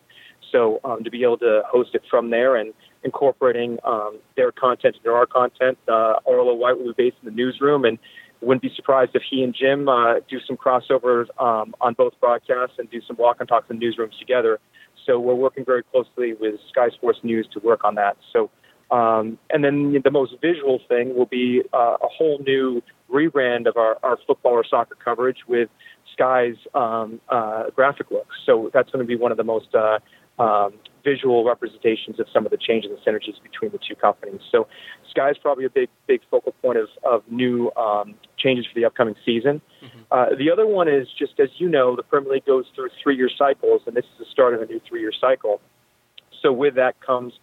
So um, to be able to host it from there and incorporating um, their content into our content, uh, White will be based in the newsroom, and wouldn't be surprised if he and Jim uh, do some crossovers um, on both broadcasts and do some walk and talks in newsrooms together. So we're working very closely with Sky Sports News to work on that. So, um, and then the most visual thing will be uh, a whole new rebrand of our, our football or soccer coverage with Sky's um, uh, graphic looks. So that's going to be one of the most uh, um, visual representations of some of the changes and synergies between the two companies. So Sky is probably a big, big focal point of, of new um, changes for the upcoming season. Mm-hmm. Uh, the other one is just as you know, the Premier League goes through three-year cycles, and this is the start of a new three-year cycle. So with that comes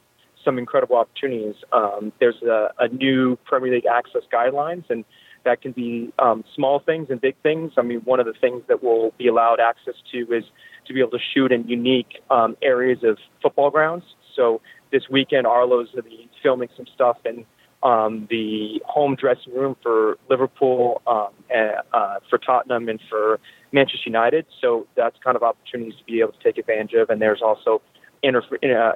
some incredible opportunities. Um, there's a, a new Premier League access guidelines, and that can be um, small things and big things. I mean, one of the things that we'll be allowed access to is to be able to shoot in unique um, areas of football grounds. So this weekend, Arlo's going to be filming some stuff in um, the home dressing room for Liverpool, um, and, uh, for Tottenham, and for Manchester United. So that's kind of opportunities to be able to take advantage of. And there's also uh,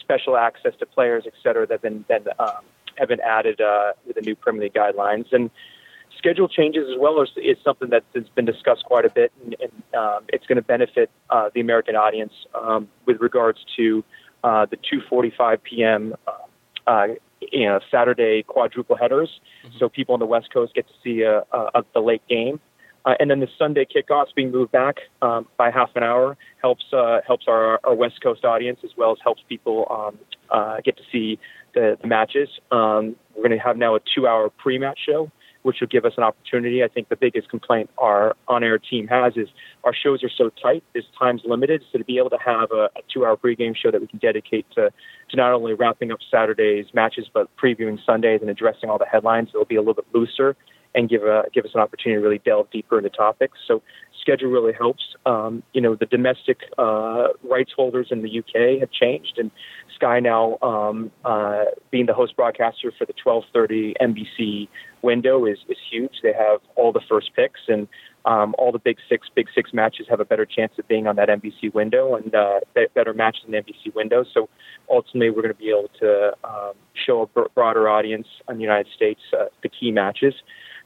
special access to players, et cetera, that have been, that, um, have been added uh, with the new Premier League guidelines. And schedule changes as well is, is something that has been discussed quite a bit, and, and um, it's going to benefit uh, the American audience um, with regards to uh, the 2:45 p.m. Uh, uh, you know, Saturday quadruple headers, mm-hmm. so people on the West Coast get to see a, a, a the late game. Uh, and then the Sunday kickoffs being moved back um, by half an hour helps uh, helps our, our West Coast audience as well as helps people um, uh, get to see the, the matches. Um, we're going to have now a two-hour pre-match show, which will give us an opportunity. I think the biggest complaint our on-air team has is our shows are so tight, there's time's limited. So to be able to have a, a two-hour pregame show that we can dedicate to, to not only wrapping up Saturday's matches, but previewing Sundays and addressing all the headlines, it'll be a little bit looser and give a, give us an opportunity to really delve deeper into topics. So schedule really helps. Um, you know, the domestic uh, rights holders in the UK have changed, and Sky now um, uh, being the host broadcaster for the 12:30 NBC window is, is huge. They have all the first picks, and um, all the big six big six matches have a better chance of being on that NBC window and uh, better matches in the NBC window. So ultimately, we're going to be able to um, show a broader audience in the United States uh, the key matches.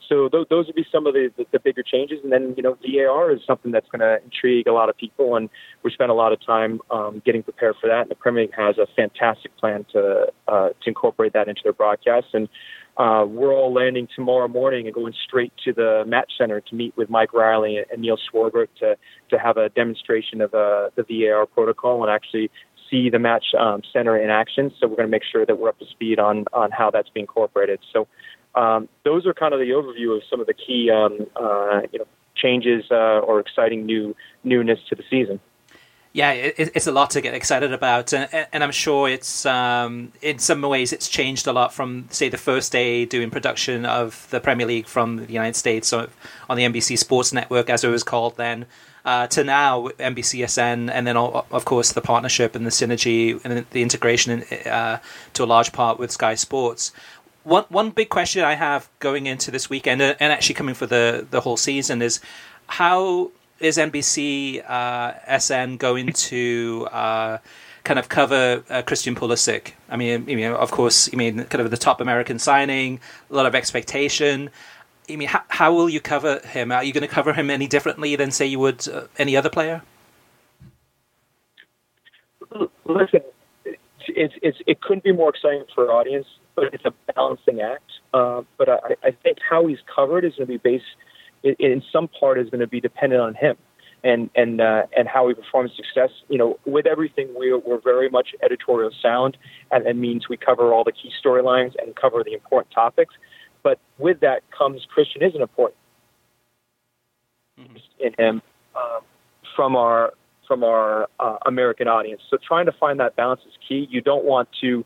So those, those would be some of the, the, the bigger changes. And then, you know, VAR is something that's going to intrigue a lot of people. And we spent a lot of time um, getting prepared for that. And the Premier League has a fantastic plan to, uh, to incorporate that into their broadcast. And uh, we're all landing tomorrow morning and going straight to the match center to meet with Mike Riley and, and Neil Swarbrick to, to have a demonstration of uh, the VAR protocol and actually see the match um, center in action. So we're going to make sure that we're up to speed on, on how that's being incorporated. So um, those are kind of the overview of some of the key um, uh, you know changes uh, or exciting new newness to the season. Yeah, it, it's a lot to get excited about, and, and I'm sure it's um, in some ways it's changed a lot from say the first day doing production of the Premier League from the United States on the NBC Sports Network, as it was called then. Uh, to now NBCSN, and then of course the partnership and the synergy and the integration uh, to a large part with Sky Sports one one big question I have going into this weekend and actually coming for the the whole season is how is NBC uh, SN going to uh, kind of cover uh, Christian Pulisic? I mean, you know, of course, I mean, kind of the top American signing, a lot of expectation. I mean, how, how will you cover him? Are you going to cover him any differently than say you would uh, any other player? Listen, it's, it's, it couldn't be more exciting for our audience but it's a balancing act. Uh, but I, I think how he's covered is going to be based in, in some part is going to be dependent on him and and uh, and how he performs success. You know, with everything, we're we're very much editorial sound, and it means we cover all the key storylines and cover the important topics. But with that comes Christian is an important mm-hmm. in him um, from our from our uh, American audience. So trying to find that balance is key. You don't want to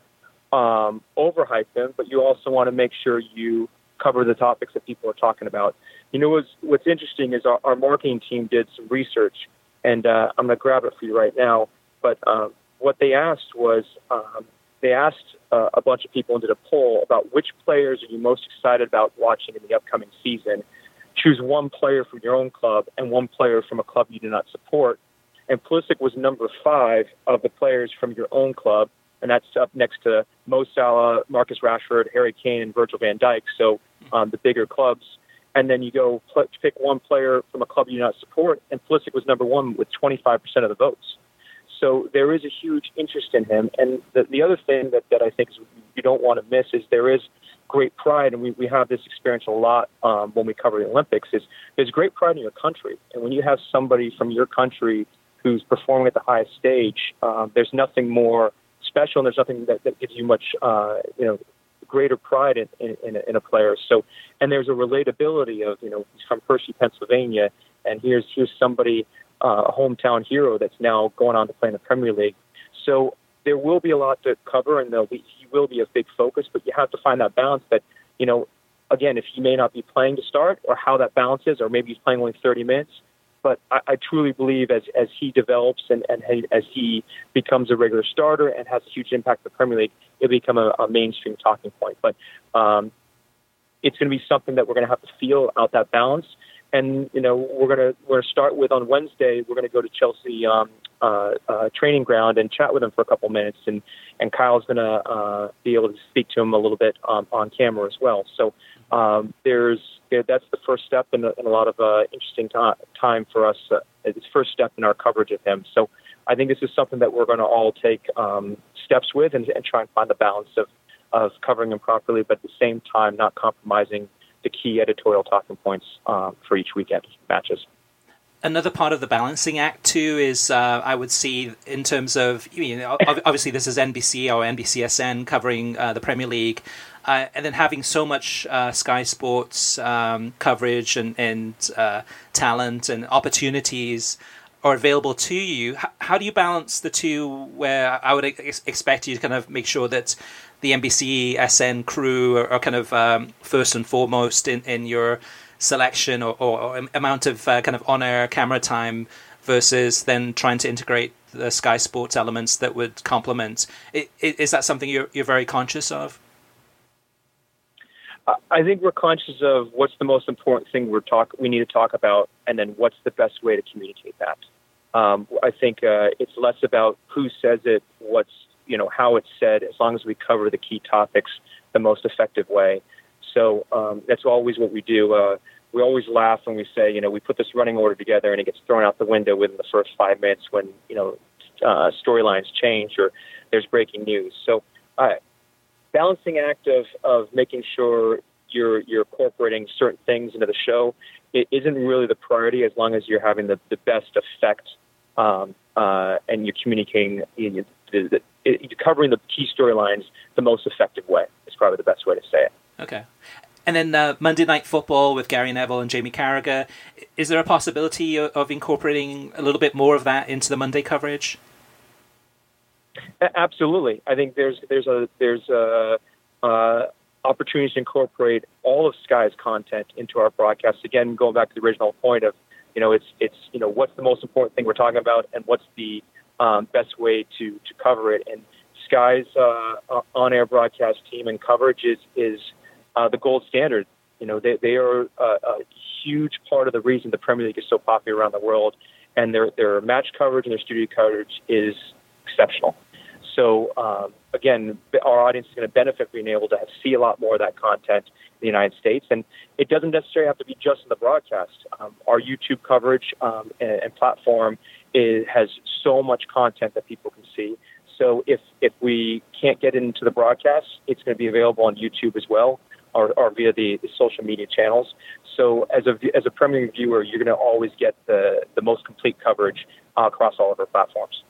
um, overhype them, but you also want to make sure you cover the topics that people are talking about. You know, what's, what's interesting is our, our marketing team did some research, and uh, I'm going to grab it for you right now. But um, what they asked was um, they asked uh, a bunch of people and did a poll about which players are you most excited about watching in the upcoming season. choose one player from your own club and one player from a club you do not support. And Pulisic was number five of the players from your own club, and that's up next to Mo Salah, Marcus Rashford, Harry Kane, and Virgil van Dijk. So um, the bigger clubs. And then you go pl- pick one player from a club you do not support, and Pulisic was number one with 25% of the votes. So there is a huge interest in him. And the, the other thing that, that I think is you don't want to miss is there is great pride, and we, we have this experience a lot um, when we cover the Olympics, is there's great pride in your country. And when you have somebody from your country who's performing at the highest stage, um, there's nothing more special, and there's nothing that, that gives you much, uh, you know, greater pride in, in, in, a, in a player. So, and there's a relatability of, you know, he's from Hershey, Pennsylvania, and here's here's somebody, uh, a hometown hero that's now going on to play in the Premier League. So there will be a lot to cover, and there'll be, he will be a big focus. But you have to find that balance. That you know, again, if he may not be playing to start, or how that balance is, or maybe he's playing only 30 minutes. But I, I truly believe as as he develops and, and as he becomes a regular starter and has a huge impact in the Premier League, it'll become a, a mainstream talking point. But um, it's going to be something that we're going to have to feel out that balance. And you know, we're going to we're to start with on Wednesday. We're going to go to Chelsea um, uh, uh, training ground and chat with him for a couple minutes, and and Kyle's going to uh, be able to speak to him a little bit um, on camera as well. So um, there's that's the first step in a, in a lot of uh, interesting time for us. Uh, it's first step in our coverage of him. So I think this is something that we're going to all take um, steps with and, and try and find the balance of of covering him properly, but at the same time not compromising the key editorial talking points um, for each weekend matches another part of the balancing act too is uh, I would see in terms of you know obviously this is NBC or NBCSN covering uh, the Premier League. Uh, and then having so much uh, Sky Sports um, coverage and, and uh, talent and opportunities are available to you, how, how, do you balance the two? Where I would ex- expect you to kind of make sure that the NBC SN crew are, are kind of um, first and foremost in, in your selection or, or, or amount of uh, kind of on-air camera time versus then trying to integrate the Sky Sports elements that would complement. Is that something you're, you're very conscious of? I think we're conscious of what's the most important thing we're talk we need to talk about, and then what's the best way to communicate that. Um, I think uh, it's less about who says it, what's you know how it's said, as long as we cover the key topics the most effective way. So um, that's always what we do. Uh, we always laugh when we say, you know, we put this running order together and it gets thrown out the window within the first five minutes when, you know, uh, storylines change or there's breaking news. So, uh, balancing act of, of making sure you're, you're incorporating certain things into the show it isn't really the priority as long as you're having the, the best effect um, uh, and you're communicating, you know, you're covering the key storylines the most effective way. Is probably the best way to say it. Okay. And then uh, Monday Night Football with Gary Neville and Jamie Carragher. Is there a possibility of incorporating a little bit more of that into the Monday coverage? Absolutely. I think there's there's a there's a uh, opportunities to incorporate all of Sky's content into our broadcast. Again, going back to the original point of, you know, it's it's you know what's the most important thing we're talking about, and what's the um, best way to to cover it. And Sky's uh, on-air broadcast team and coverage is is uh, the gold standard. You know, they, they are a, a huge part of the reason the Premier League is so popular around the world, and their their match coverage and their studio coverage is exceptional. So um, again, our audience is going to benefit being able to see a lot more of that content in the United States, and it doesn't necessarily have to be just in the broadcast. Um, our YouTube coverage um, and, and, platform is, has so much content that people can see. So if if we can't get into the broadcast, it's going to be available on YouTube as well or, or via the, the, social media channels. So as a as a Premier viewer, you're going to always get the the most complete coverage uh, across all of our platforms.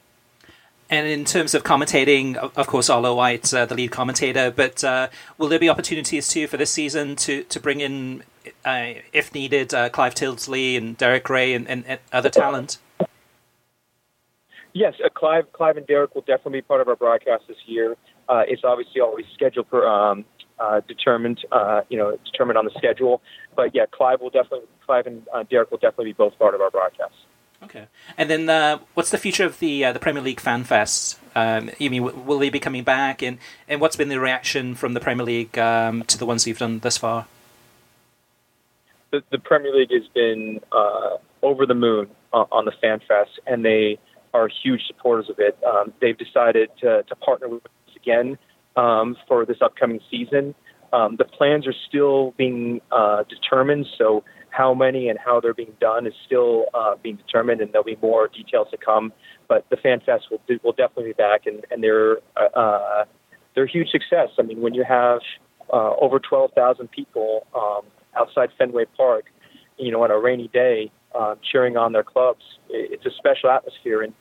And in terms of commentating, of course, Arlo White, uh, the lead commentator, but uh, will there be opportunities too for this season to, to bring in, uh, if needed, uh, Clive Tyldesley and Derek Rae and, and, and other talent? Yes, uh, Clive, Clive and Derek will definitely be part of our broadcast this year. it's obviously always scheduled for um, uh, determined, uh, you know, determined on the schedule. But yeah, Clive will definitely, Clive and uh, Derek will definitely be both part of our broadcast. Okay, and then uh, what's the future of the uh, the Premier League fan fest? Um, you mean will they be coming back? And and what's been the reaction from the Premier League um, to the ones you've done thus far? the, the Premier League has been uh, over the moon on the Fan Fest, and they are huge supporters of it. Um, they've decided to, to partner with us again um, for this upcoming season. Um, the plans are still being uh, determined, so how many and how they're being done is still uh, being determined, and there'll be more details to come. But the Fan Fest will, will definitely be back, and, and they're uh, uh they're a huge success. I mean, when you have uh, over 12,000 people um, outside Fenway Park, you know, on a rainy day, uh, cheering on their clubs, it's a special atmosphere. And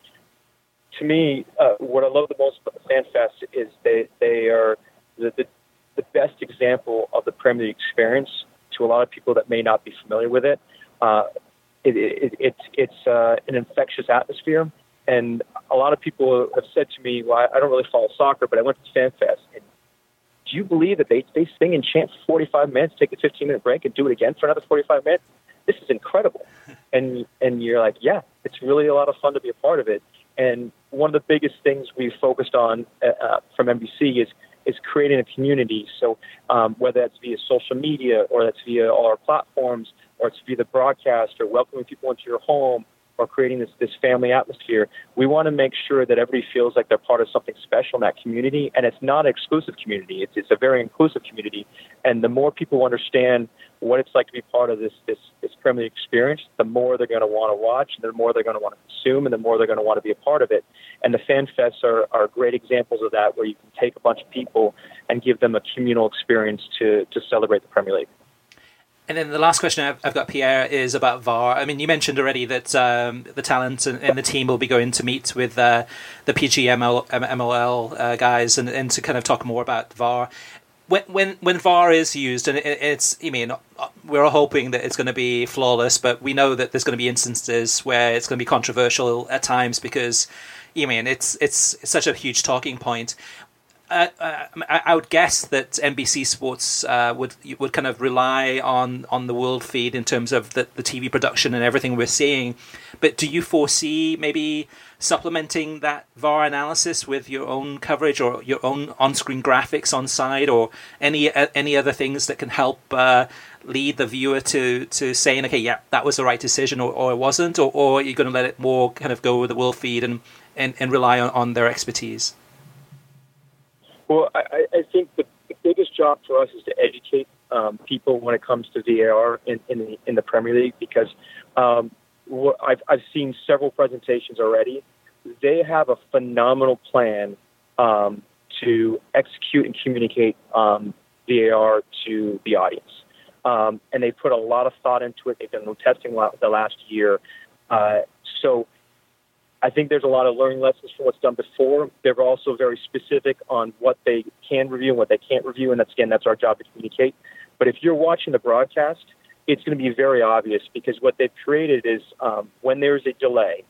to me, uh, what I love the most about the Fan Fest is they they are the, the the best example of the Premier League experience to a lot of people that may not be familiar with it. Uh, it, it, it it's uh, an infectious atmosphere, and a lot of people have said to me, "Well, I don't really follow soccer, but I went to FanFest." And do you believe that they they sing and chant for 45 minutes, take a 15 minute break, and do it again for another 45 minutes? This is incredible. And and you're like, yeah, it's really a lot of fun to be a part of it. And one of the biggest things we've focused on uh, uh from NBC is is creating a community. So um, whether that's via social media or that's via all our platforms or it's via the broadcast or welcoming people into your home or creating this, this family atmosphere, we want to make sure that everybody feels like they're part of something special in that community. And it's not an exclusive community, it's, it's a very inclusive community. And the more people understand what it's like to be part of this, this, this Premier League experience, the more they're going to want to watch, and the more they're going to want to consume, and the more they're going to want to be a part of it. And the fan fests are, are great examples of that, where you can take a bunch of people and give them a communal experience to, to celebrate the Premier League. And then the last question I've, got, Pierre, is about VAR. I mean, you mentioned already that um, the talent and, and, the team will be going to meet with uh, the PGMOL MLL uh, guys and, and to kind of talk more about VAR. When when when VAR is used, and it, it's, I mean, we're all hoping that it's going to be flawless, but we know that there's going to be instances where it's going to be controversial at times because, I mean, it's it's such a huge talking point uh, uh, I would guess that NBC Sports uh, would would kind of rely on on the world feed in terms of the, the TV production and everything we're seeing. But do you foresee maybe supplementing that VAR analysis with your own coverage or your own on-screen graphics on side or any uh, any other things that can help lead the viewer to to saying, okay, yeah, that was the right decision or, or it wasn't, or, or are you going to let it more kind of go with the world feed and, and, and rely on, on their expertise? Well, I, I think the, the biggest job for us is to educate um, people when it comes to VAR in, in, the, in the Premier League because um, I've, I've seen several presentations already. They have a phenomenal plan um, to execute and communicate um, VAR to the audience. Um, and they put a lot of thought into it. They've done testing the last year. Uh, so I think there's a lot of learning lessons from what's done before. They're also very specific on what they can review and what they can't review, and that's again that's our job to communicate. But if you're watching the broadcast, it's going to be very obvious because what they've created is um, when there's a delay,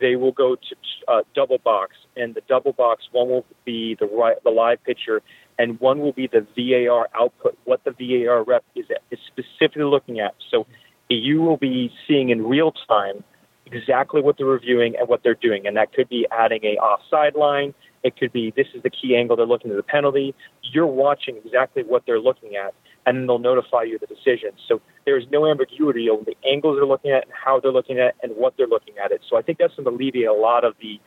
they will go to uh, double box, and the double box one will be the right, the live picture, and one will be the VAR output. What the VAR rep is, is specifically looking at. So you will be seeing in real time exactly what they're reviewing and what they're doing. And that could be adding a offside line. It could be this is the key angle they're looking at the penalty. You're watching exactly what they're looking at, and then they'll notify you of the decision. So there's no ambiguity on the angles they're looking at, and how they're looking at, it, and what they're looking at it. So I think that's going to alleviate a lot of the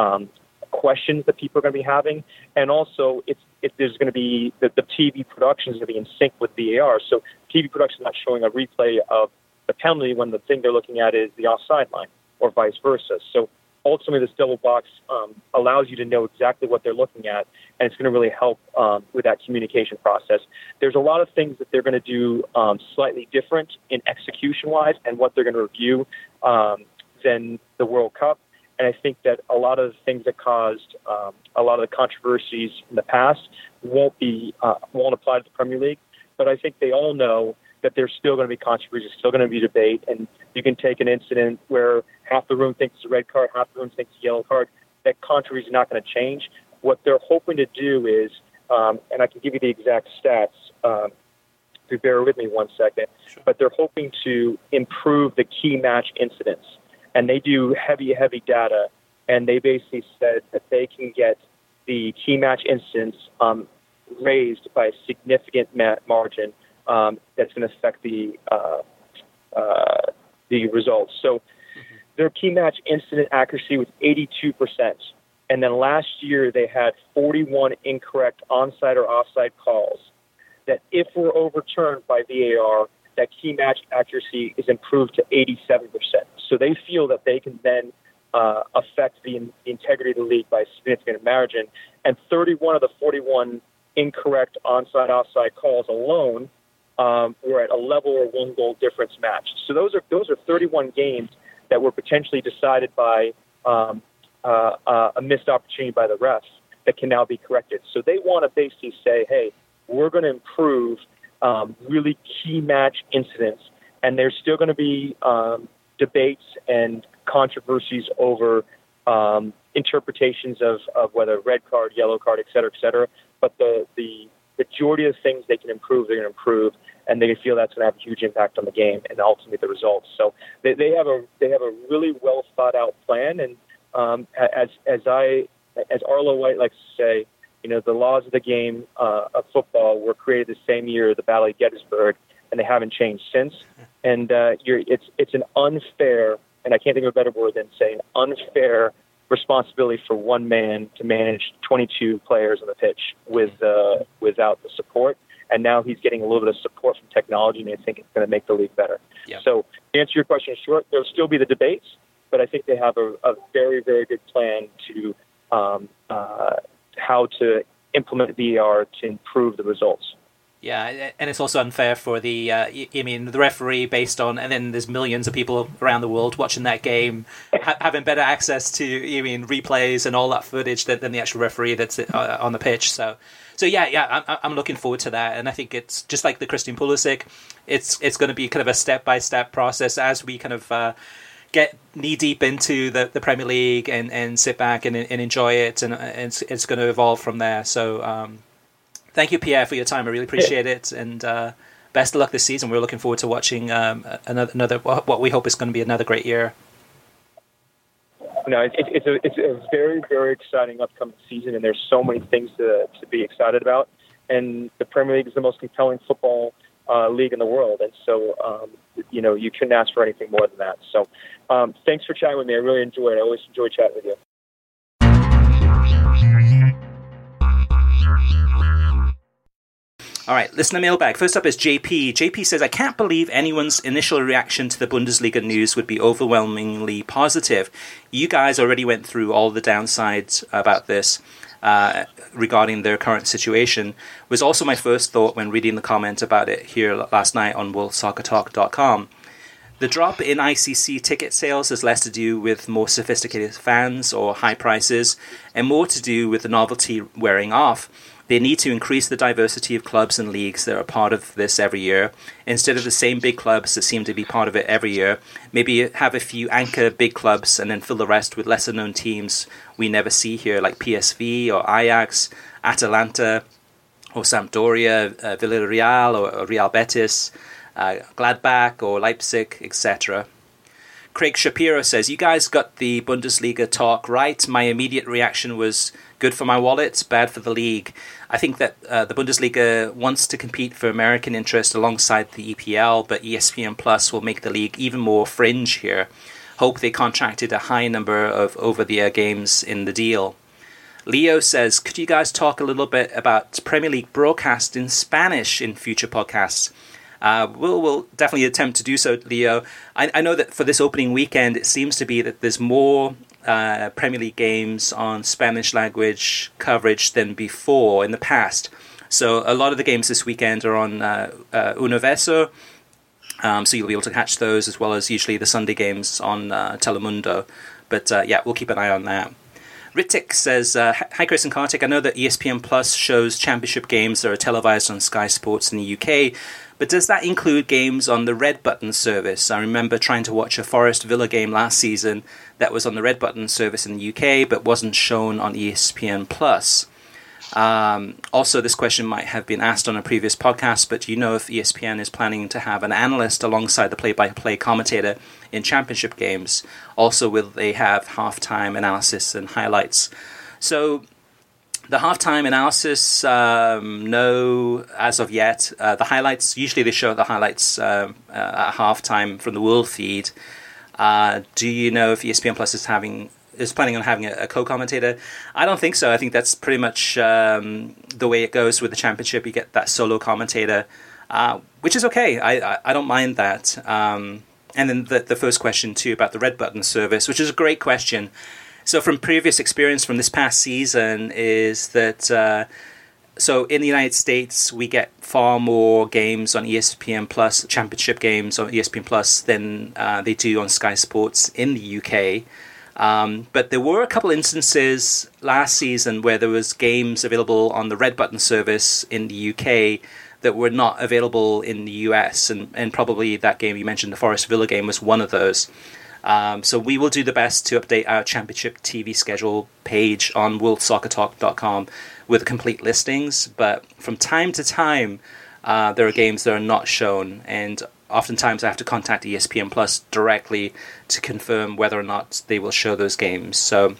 um, questions that people are going to be having, and also it's if there's going to be the, the TV production is going to be in sync with VAR. So TV production is not showing a replay of the penalty when the thing they're looking at is the offside line or vice versa. So ultimately, this double box um, allows you to know exactly what they're looking at, and it's going to really help um, with that communication process. There's a lot of things that they're going to do um, slightly different in execution wise and what they're going to review um, than the World Cup. And I think that a lot of the things that caused um, a lot of the controversies in the past won't be uh, won't apply to the Premier League. But I think they all know that there's still going to be controversy, still going to be debate, and you can take an incident where half the room thinks it's a red card, half the room thinks it's a yellow card. That controversy is not going to change. What they're hoping to do is, um, and I can give you the exact stats. Um, if you bear with me one second, sure. but they're hoping to improve the key match incidents, and they do heavy, heavy data, and they basically said that they can get the key match incidents um, raised by a significant margin um, that's going to affect the uh, uh, the results. So their key match incident accuracy was 82%. And then last year they had 41 incorrect onside or offside calls that if were overturned by VAR, that key match accuracy is improved to 87%. So they feel that they can then uh, affect the, the integrity of the league by a significant margin. And 31 of the 41 incorrect onside offside calls alone um, were at a level or one goal difference match. So those are those are 31 games that were potentially decided by um, uh, uh, a missed opportunity by the refs that can now be corrected. So they want to basically say, hey, we're going to improve um, really key match incidents, and there's still going to be um, debates and controversies over um, interpretations of, of whether red card, yellow card, et cetera, et cetera. But the, the majority of things they can improve, they're going to improve, and they feel that's going to have a huge impact on the game and ultimately the results. So they, they have a they have a really well thought out plan, and um, as as I as Arlo White likes to say, you know, the laws of the game uh, of football were created the same year the Battle of Gettysburg, and they haven't changed since. And uh, you're, it's it's an unfair, and I can't think of a better word than saying unfair responsibility for one man to manage 22 players on the pitch with uh, without the support. And now he's getting a little bit of support from technology, and I think it's going to make the league better. Yeah. So, to answer your question short, there'll still be the debates, but I think they have a, a very, very good plan to um, uh, how to implement VAR to improve the results. Yeah, and it's also unfair for the, uh, I mean, the referee based on, and then there's millions of people around the world watching that game, ha- having better access to, I mean, replays and all that footage than, than the actual referee that's uh, on the pitch. So, so yeah, yeah, I'm, I'm looking forward to that, and I think it's just like the Christian Pulisic, it's it's going to be kind of a step by step process as we kind of. Uh, get knee deep into the, the Premier League and, and sit back and, and enjoy it, and, and it's, it's going to evolve from there. So, um, thank you, Pierre, for your time. I really appreciate it, and uh, best of luck this season. We're looking forward to watching um, another, another what we hope is going to be another great year. No, it, it's a it's a very very exciting upcoming season, and there's so many things to to be excited about. And the Premier League is the most compelling football uh, league in the world, and so um, you know you couldn't ask for anything more than that. So, um, thanks for chatting with me. I really enjoyed it. I always enjoy chatting with you. All right, listener mailbag. First up is JP. JP says, I can't believe anyone's initial reaction to the Bundesliga news would be overwhelmingly positive. You guys already went through all the downsides about this uh, regarding their current situation. Was also my first thought when reading the comment about it here last night on WorldSoccerTalk.com. The drop in ICC ticket sales has less to do with more sophisticated fans or high prices, and more to do with the novelty wearing off. They need to increase the diversity of clubs and leagues that are part of this every year. Instead of the same big clubs that seem to be part of it every year, maybe have a few anchor big clubs and then fill the rest with lesser known teams we never see here, like PSV or Ajax, Atalanta, or Sampdoria, uh, Villarreal, or, or Real Betis, uh, Gladbach, or Leipzig, etc. Craig Shapiro says, You guys got the Bundesliga talk right. My immediate reaction was good for my wallet, bad for the league. I think that uh, the Bundesliga wants to compete for American interest alongside the EPL, but ESPN Plus will make the league even more fringe here. Hope they contracted a high number of over the air games in the deal. Leo says, Could you guys talk a little bit about Premier League broadcast in Spanish in future podcasts? Uh, we'll, we'll definitely attempt to do so, Leo. I, I know that for this opening weekend, it seems to be that there's more uh, Premier League games on Spanish language coverage than before in the past. So a lot of the games this weekend are on uh, uh, Universo, um, so you'll be able to catch those as well as usually the Sunday games on uh, Telemundo. But uh, yeah, we'll keep an eye on that. Ritik says, uh, Hi Chris and Kartik, I know that ESPN Plus shows championship games that are televised on Sky Sports in the UK, but does that include games on the Red Button service? I remember trying to watch a Forest Villa game last season that was on the Red Button service in the UK but wasn't shown on ESPN Plus. Um, also, this question might have been asked on a previous podcast, but do you know if ESPN is planning to have an analyst alongside the play by play commentator in championship games? Also, will they have halftime analysis and highlights? So, the halftime analysis, um, no, as of yet. Uh, the highlights, usually they show the highlights um, uh, at halftime from the world feed. Uh, do you know if ESPN Plus is having is planning on having a, a, co-commentator? I don't think so. I think that's pretty much um, the way it goes with the championship. You get that solo commentator, uh, which is okay. I, I, I don't mind that. Um, and then the, the first question too about the red button service, which is a great question. So from previous experience from this past season is that uh, so in the United States we get far more games on ESPN Plus, championship games on ESPN Plus than uh, they do on Sky Sports in the UK. Um, but there were a couple instances last season where there was games available on the Red Button service in the UK that were not available in the US, and, and probably that game you mentioned, the Forest Villa game, was one of those. Um, so we will do the best to update our championship TV schedule page on worldsoccertalk.com with complete listings. But from time to time, uh, there are games that are not shown, and oftentimes I have to contact ESPN Plus directly to confirm whether or not they will show those games. So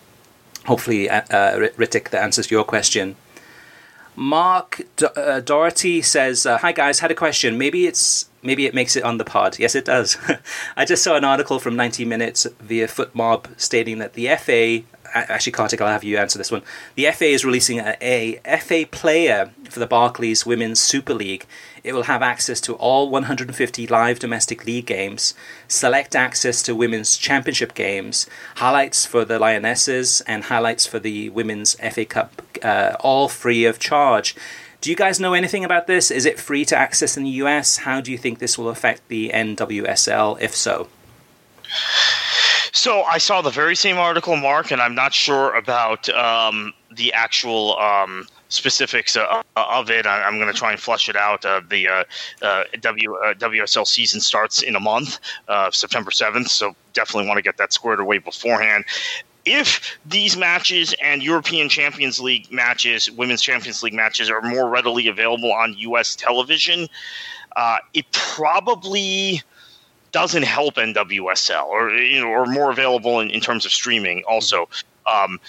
hopefully, uh, uh Ritik, that answers your question. Mark D- uh, Doherty says, uh, "Hi guys, had a question. Maybe it's maybe it makes it on the pod. Yes, it does. I just saw an article from 90 Minutes via FotMob stating that the FA actually, Kartik, I'll have you answer this one. The FA is releasing a, a FA player for the Barclays Women's Super League. It will have access to all 150 live domestic league games, select access to women's championship games, highlights for the Lionesses, and highlights for the Women's FA Cup, uh, all free of charge. Do you guys know anything about this? Is it free to access in the US? How do you think this will affect the NWSL, if so? So I saw the very same article, Mark, and I'm not sure about um, the actual um, specifics uh, of it. I, am going to try and flush it out. Uh, the uh, uh w, uh, WSL season starts in a month, uh, September 7th, so definitely want to get that squared away beforehand if these matches and European Champions League matches, Women's Champions League matches, are more readily available on U.S. television, it probably doesn't help NWSL or you know or more available in, in terms of streaming also. Um,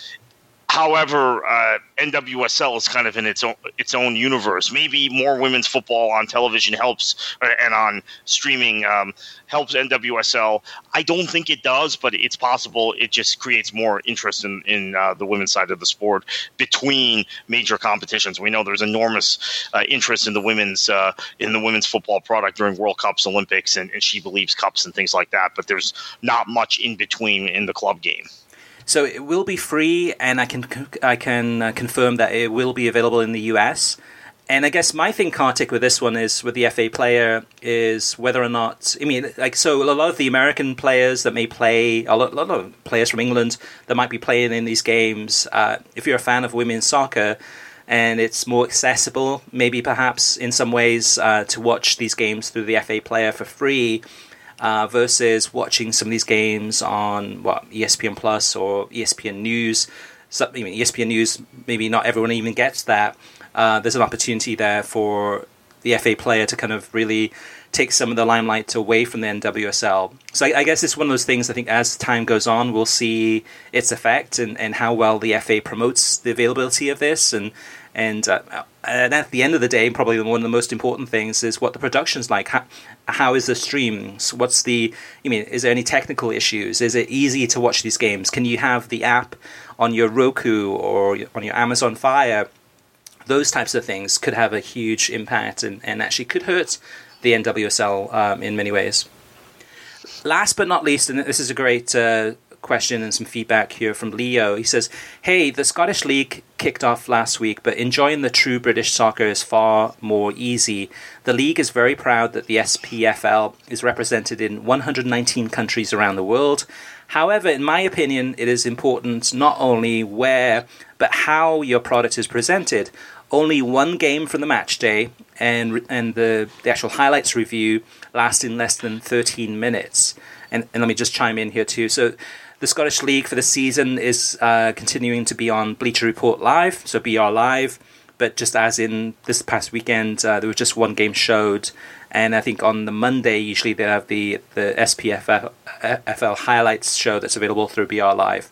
however, uh, NWSL is kind of in its own its own universe. Maybe more women's football on television helps uh, and on streaming um, helps NWSL. I don't think it does, but it's possible. It just creates more interest in in uh, the women's side of the sport between major competitions. We know there's enormous uh, interest in the women's uh, in the women's football product during World Cups, Olympics, and, and She Believes Cups and things like that. But there's not much in between in the club game. So it will be free, and I can I can uh, confirm that it will be available in the US. And I guess my thing, Kartik, with this one is with the FA player is whether or not I mean, like, so a lot of the American players that may play, a lot, a lot of players from England that might be playing in these games. Uh, if you're a fan of women's soccer, and it's more accessible, maybe perhaps in some ways, uh, to watch these games through the FA player for free uh, versus watching some of these games on what ESPN Plus or ESPN News. So, I mean, ESPN News, maybe not everyone even gets that. Uh, there's an opportunity there for the FA player to kind of really take some of the limelight away from the NWSL. So I, I, guess it's one of those things. I think as time goes on, we'll see its effect and, and how well the FA promotes the availability of this and and uh, and at the end of the day, probably one of the most important things is what the production's like. How, how is the streams? What's the? I mean, is there any technical issues? Is it easy to watch these games? Can you have the app on your Roku or on your Amazon Fire? Those types of things could have a huge impact and, and actually could hurt the NWSL um, in many ways. Last but not least, and this is a great uh, question and some feedback here from Leo. He says, Hey, the Scottish League kicked off last week, but enjoying the true British soccer is far more easy. The league is very proud that the SPFL is represented in 119 countries around the world. However, in my opinion, it is important not only where, but how your product is presented. Only one game from the match day, and and the, the actual highlights review lasting less than 13 minutes. And, and let me just chime in here too. So the Scottish League for the season is uh, continuing to be on Bleacher Report Live, so BR Live. But just as in this past weekend, uh, there was just one game showed, and I think on the Monday usually they have the the SPFL highlights show that's available through BR Live.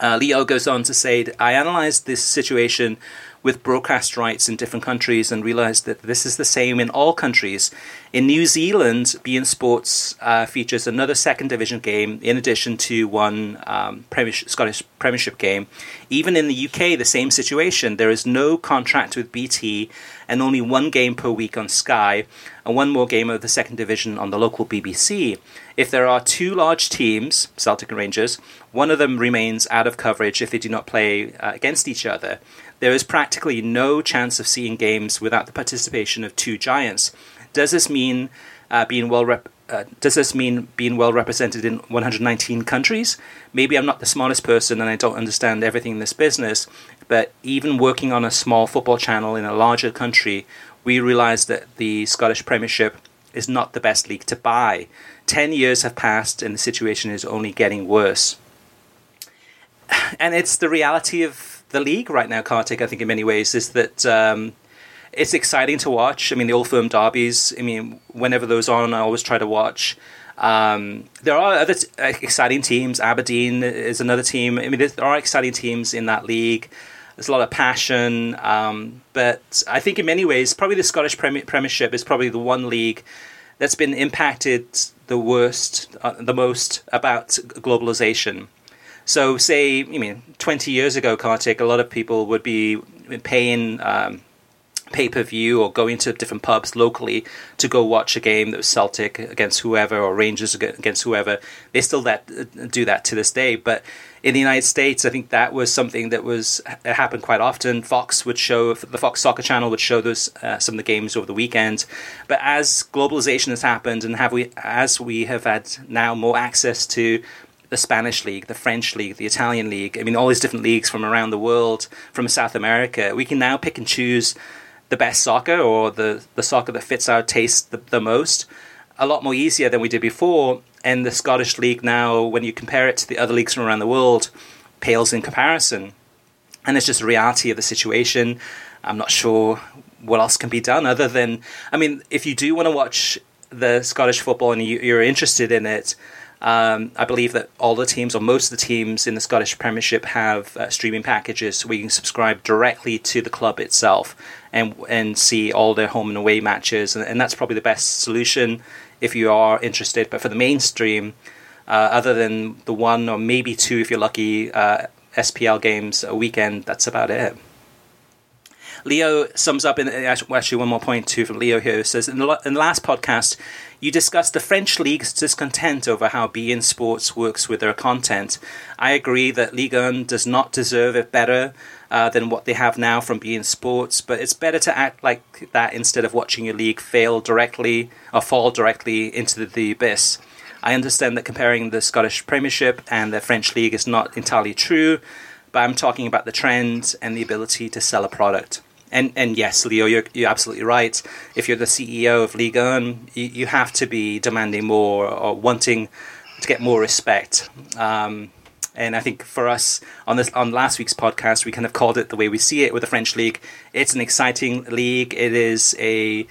Uh, Leo goes on to say, I analyzed this situation with broadcast rights in different countries and realized that this is the same in all countries. In New Zealand, beIN Sports uh, features another second division game in addition to one um, premiership, Scottish Premiership game. Even in the UK, the same situation. There is no contract with BT and only one game per week on Sky and one more game of the second division on the local BBC. If there are two large teams, Celtic and Rangers, one of them remains out of coverage if they do not play uh, against each other there is practically no chance of seeing games without the participation of two giants. Does this mean uh, being well rep- uh, does this mean being well represented in 119 countries? Maybe I'm not the smartest person and I don't understand everything in this business, but even working on a small football channel in a larger country, we realize that the Scottish Premiership is not the best league to buy. Ten years have passed and the situation is only getting worse. And it's the reality of the league right now, Kartik, I think in many ways, is that um, it's exciting to watch. I mean, the old firm derbies, I mean, whenever those on, I always try to watch. Um, there are other t- uh, exciting teams. Aberdeen is another team. I mean, there are exciting teams in that league. There's a lot of passion. Um, but I think in many ways, probably the Scottish Premier- Premiership is probably the one league that's been impacted the worst, uh, the most about globalization. So, say, I mean, 20 years ago, Kartik, a lot of people would be paying um, pay per view or going to different pubs locally to go watch a game that was Celtic against whoever or Rangers against whoever. They still that do that to this day, but in the United States, I think that was something that was happened quite often. Fox would show the Fox Soccer Channel would show those uh, some of the games over the weekend. But as globalization has happened, and have we as we have had now more access to the Spanish league, the French league, the Italian league. I mean, all these different leagues from around the world, from South America. We can now pick and choose the best soccer or the, the soccer that fits our taste the, the most a lot more easier than we did before. And the Scottish league now, when you compare it to the other leagues from around the world, pales in comparison. And it's just a reality of the situation. I'm not sure what else can be done other than, I mean, if you do want to watch the Scottish football and you, you're interested in it, um, I believe that all the teams, or most of the teams in the Scottish Premiership, have uh, streaming packages where you can subscribe directly to the club itself and and see all their home and away matches, and, and that's probably the best solution if you are interested. But for the mainstream, uh, other than the one or maybe two, if you're lucky, uh, SPL games a weekend, that's about it. Leo sums up in actually one more point too from Leo here. Says in the, in the last podcast, you discussed the French league's discontent over how beIN Sports works with their content. I agree that Ligue 1 does not deserve it better uh, than what they have now from beIN Sports, but it's better to act like that instead of watching your league fail directly or fall directly into the abyss. I understand that comparing the Scottish Premiership and the French league is not entirely true, but I'm talking about the trend and the ability to sell a product. And and yes, Leo, you're you're absolutely right. If you're the CEO of Ligue 1, you, you have to be demanding more or wanting to get more respect. Um, and I think for us on this on last week's podcast, we kind of called it the way we see it with the French league. It's an exciting league. It is a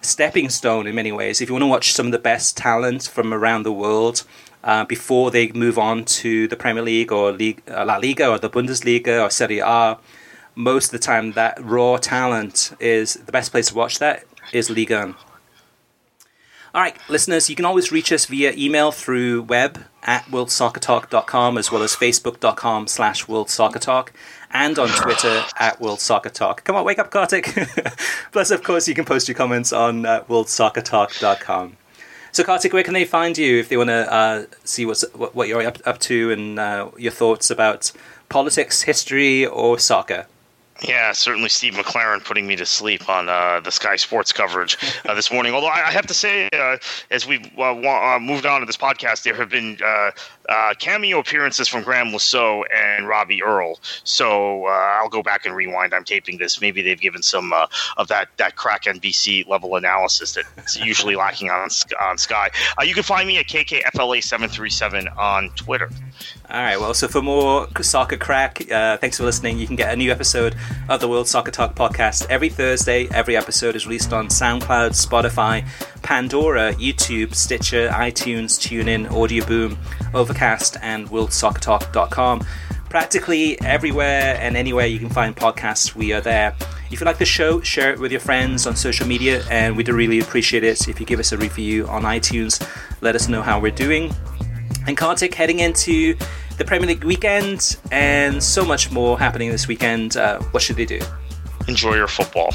stepping stone in many ways. If you want to watch some of the best talent from around the world uh, before they move on to the Premier League or League, uh, La Liga or the Bundesliga or Serie A, most of the time that raw talent is the best place to watch that is Ligue 1. All right, listeners, you can always reach us via email through web at worldsoccertalk.com as well as facebook.com slash worldsoccertalk and on Twitter at worldsoccertalk. Come on, wake up, Kartik. Plus, of course, you can post your comments on uh, worldsoccertalk.com. So, Kartik, where can they find you if they want to uh, see what's, what, what you're up, up to and uh, your thoughts about politics, history, or soccer? Yeah, certainly Steve McClaren putting me to sleep on uh, the Sky Sports coverage uh, this morning. Although I, have to say, uh, as we've uh, uh, moved on to this podcast, there have been uh, cameo appearances from Graham Saux and Robbie Earle. So uh, I'll go back and rewind. I'm taping this. Maybe they've given some uh, of that that crack NBC level analysis that's usually lacking on on Sky. Uh, you can find me at KKFLA737 on Twitter. All right. Well, so for more soccer crack, uh, thanks for listening. You can get a new episode of the World Soccer Talk podcast every Thursday. Every episode is released on SoundCloud, Spotify, Pandora, YouTube, Stitcher, iTunes, TuneIn, Audio Boom, Overcast, and WorldSoccerTalk.com. Practically everywhere and anywhere you can find podcasts, we are there. If you like the show, share it with your friends on social media, and we'd really appreciate it if you give us a review on iTunes. Let us know how we're doing. And Kartik, heading into the Premier League weekend and so much more happening this weekend, uh, what should they do? Enjoy your football.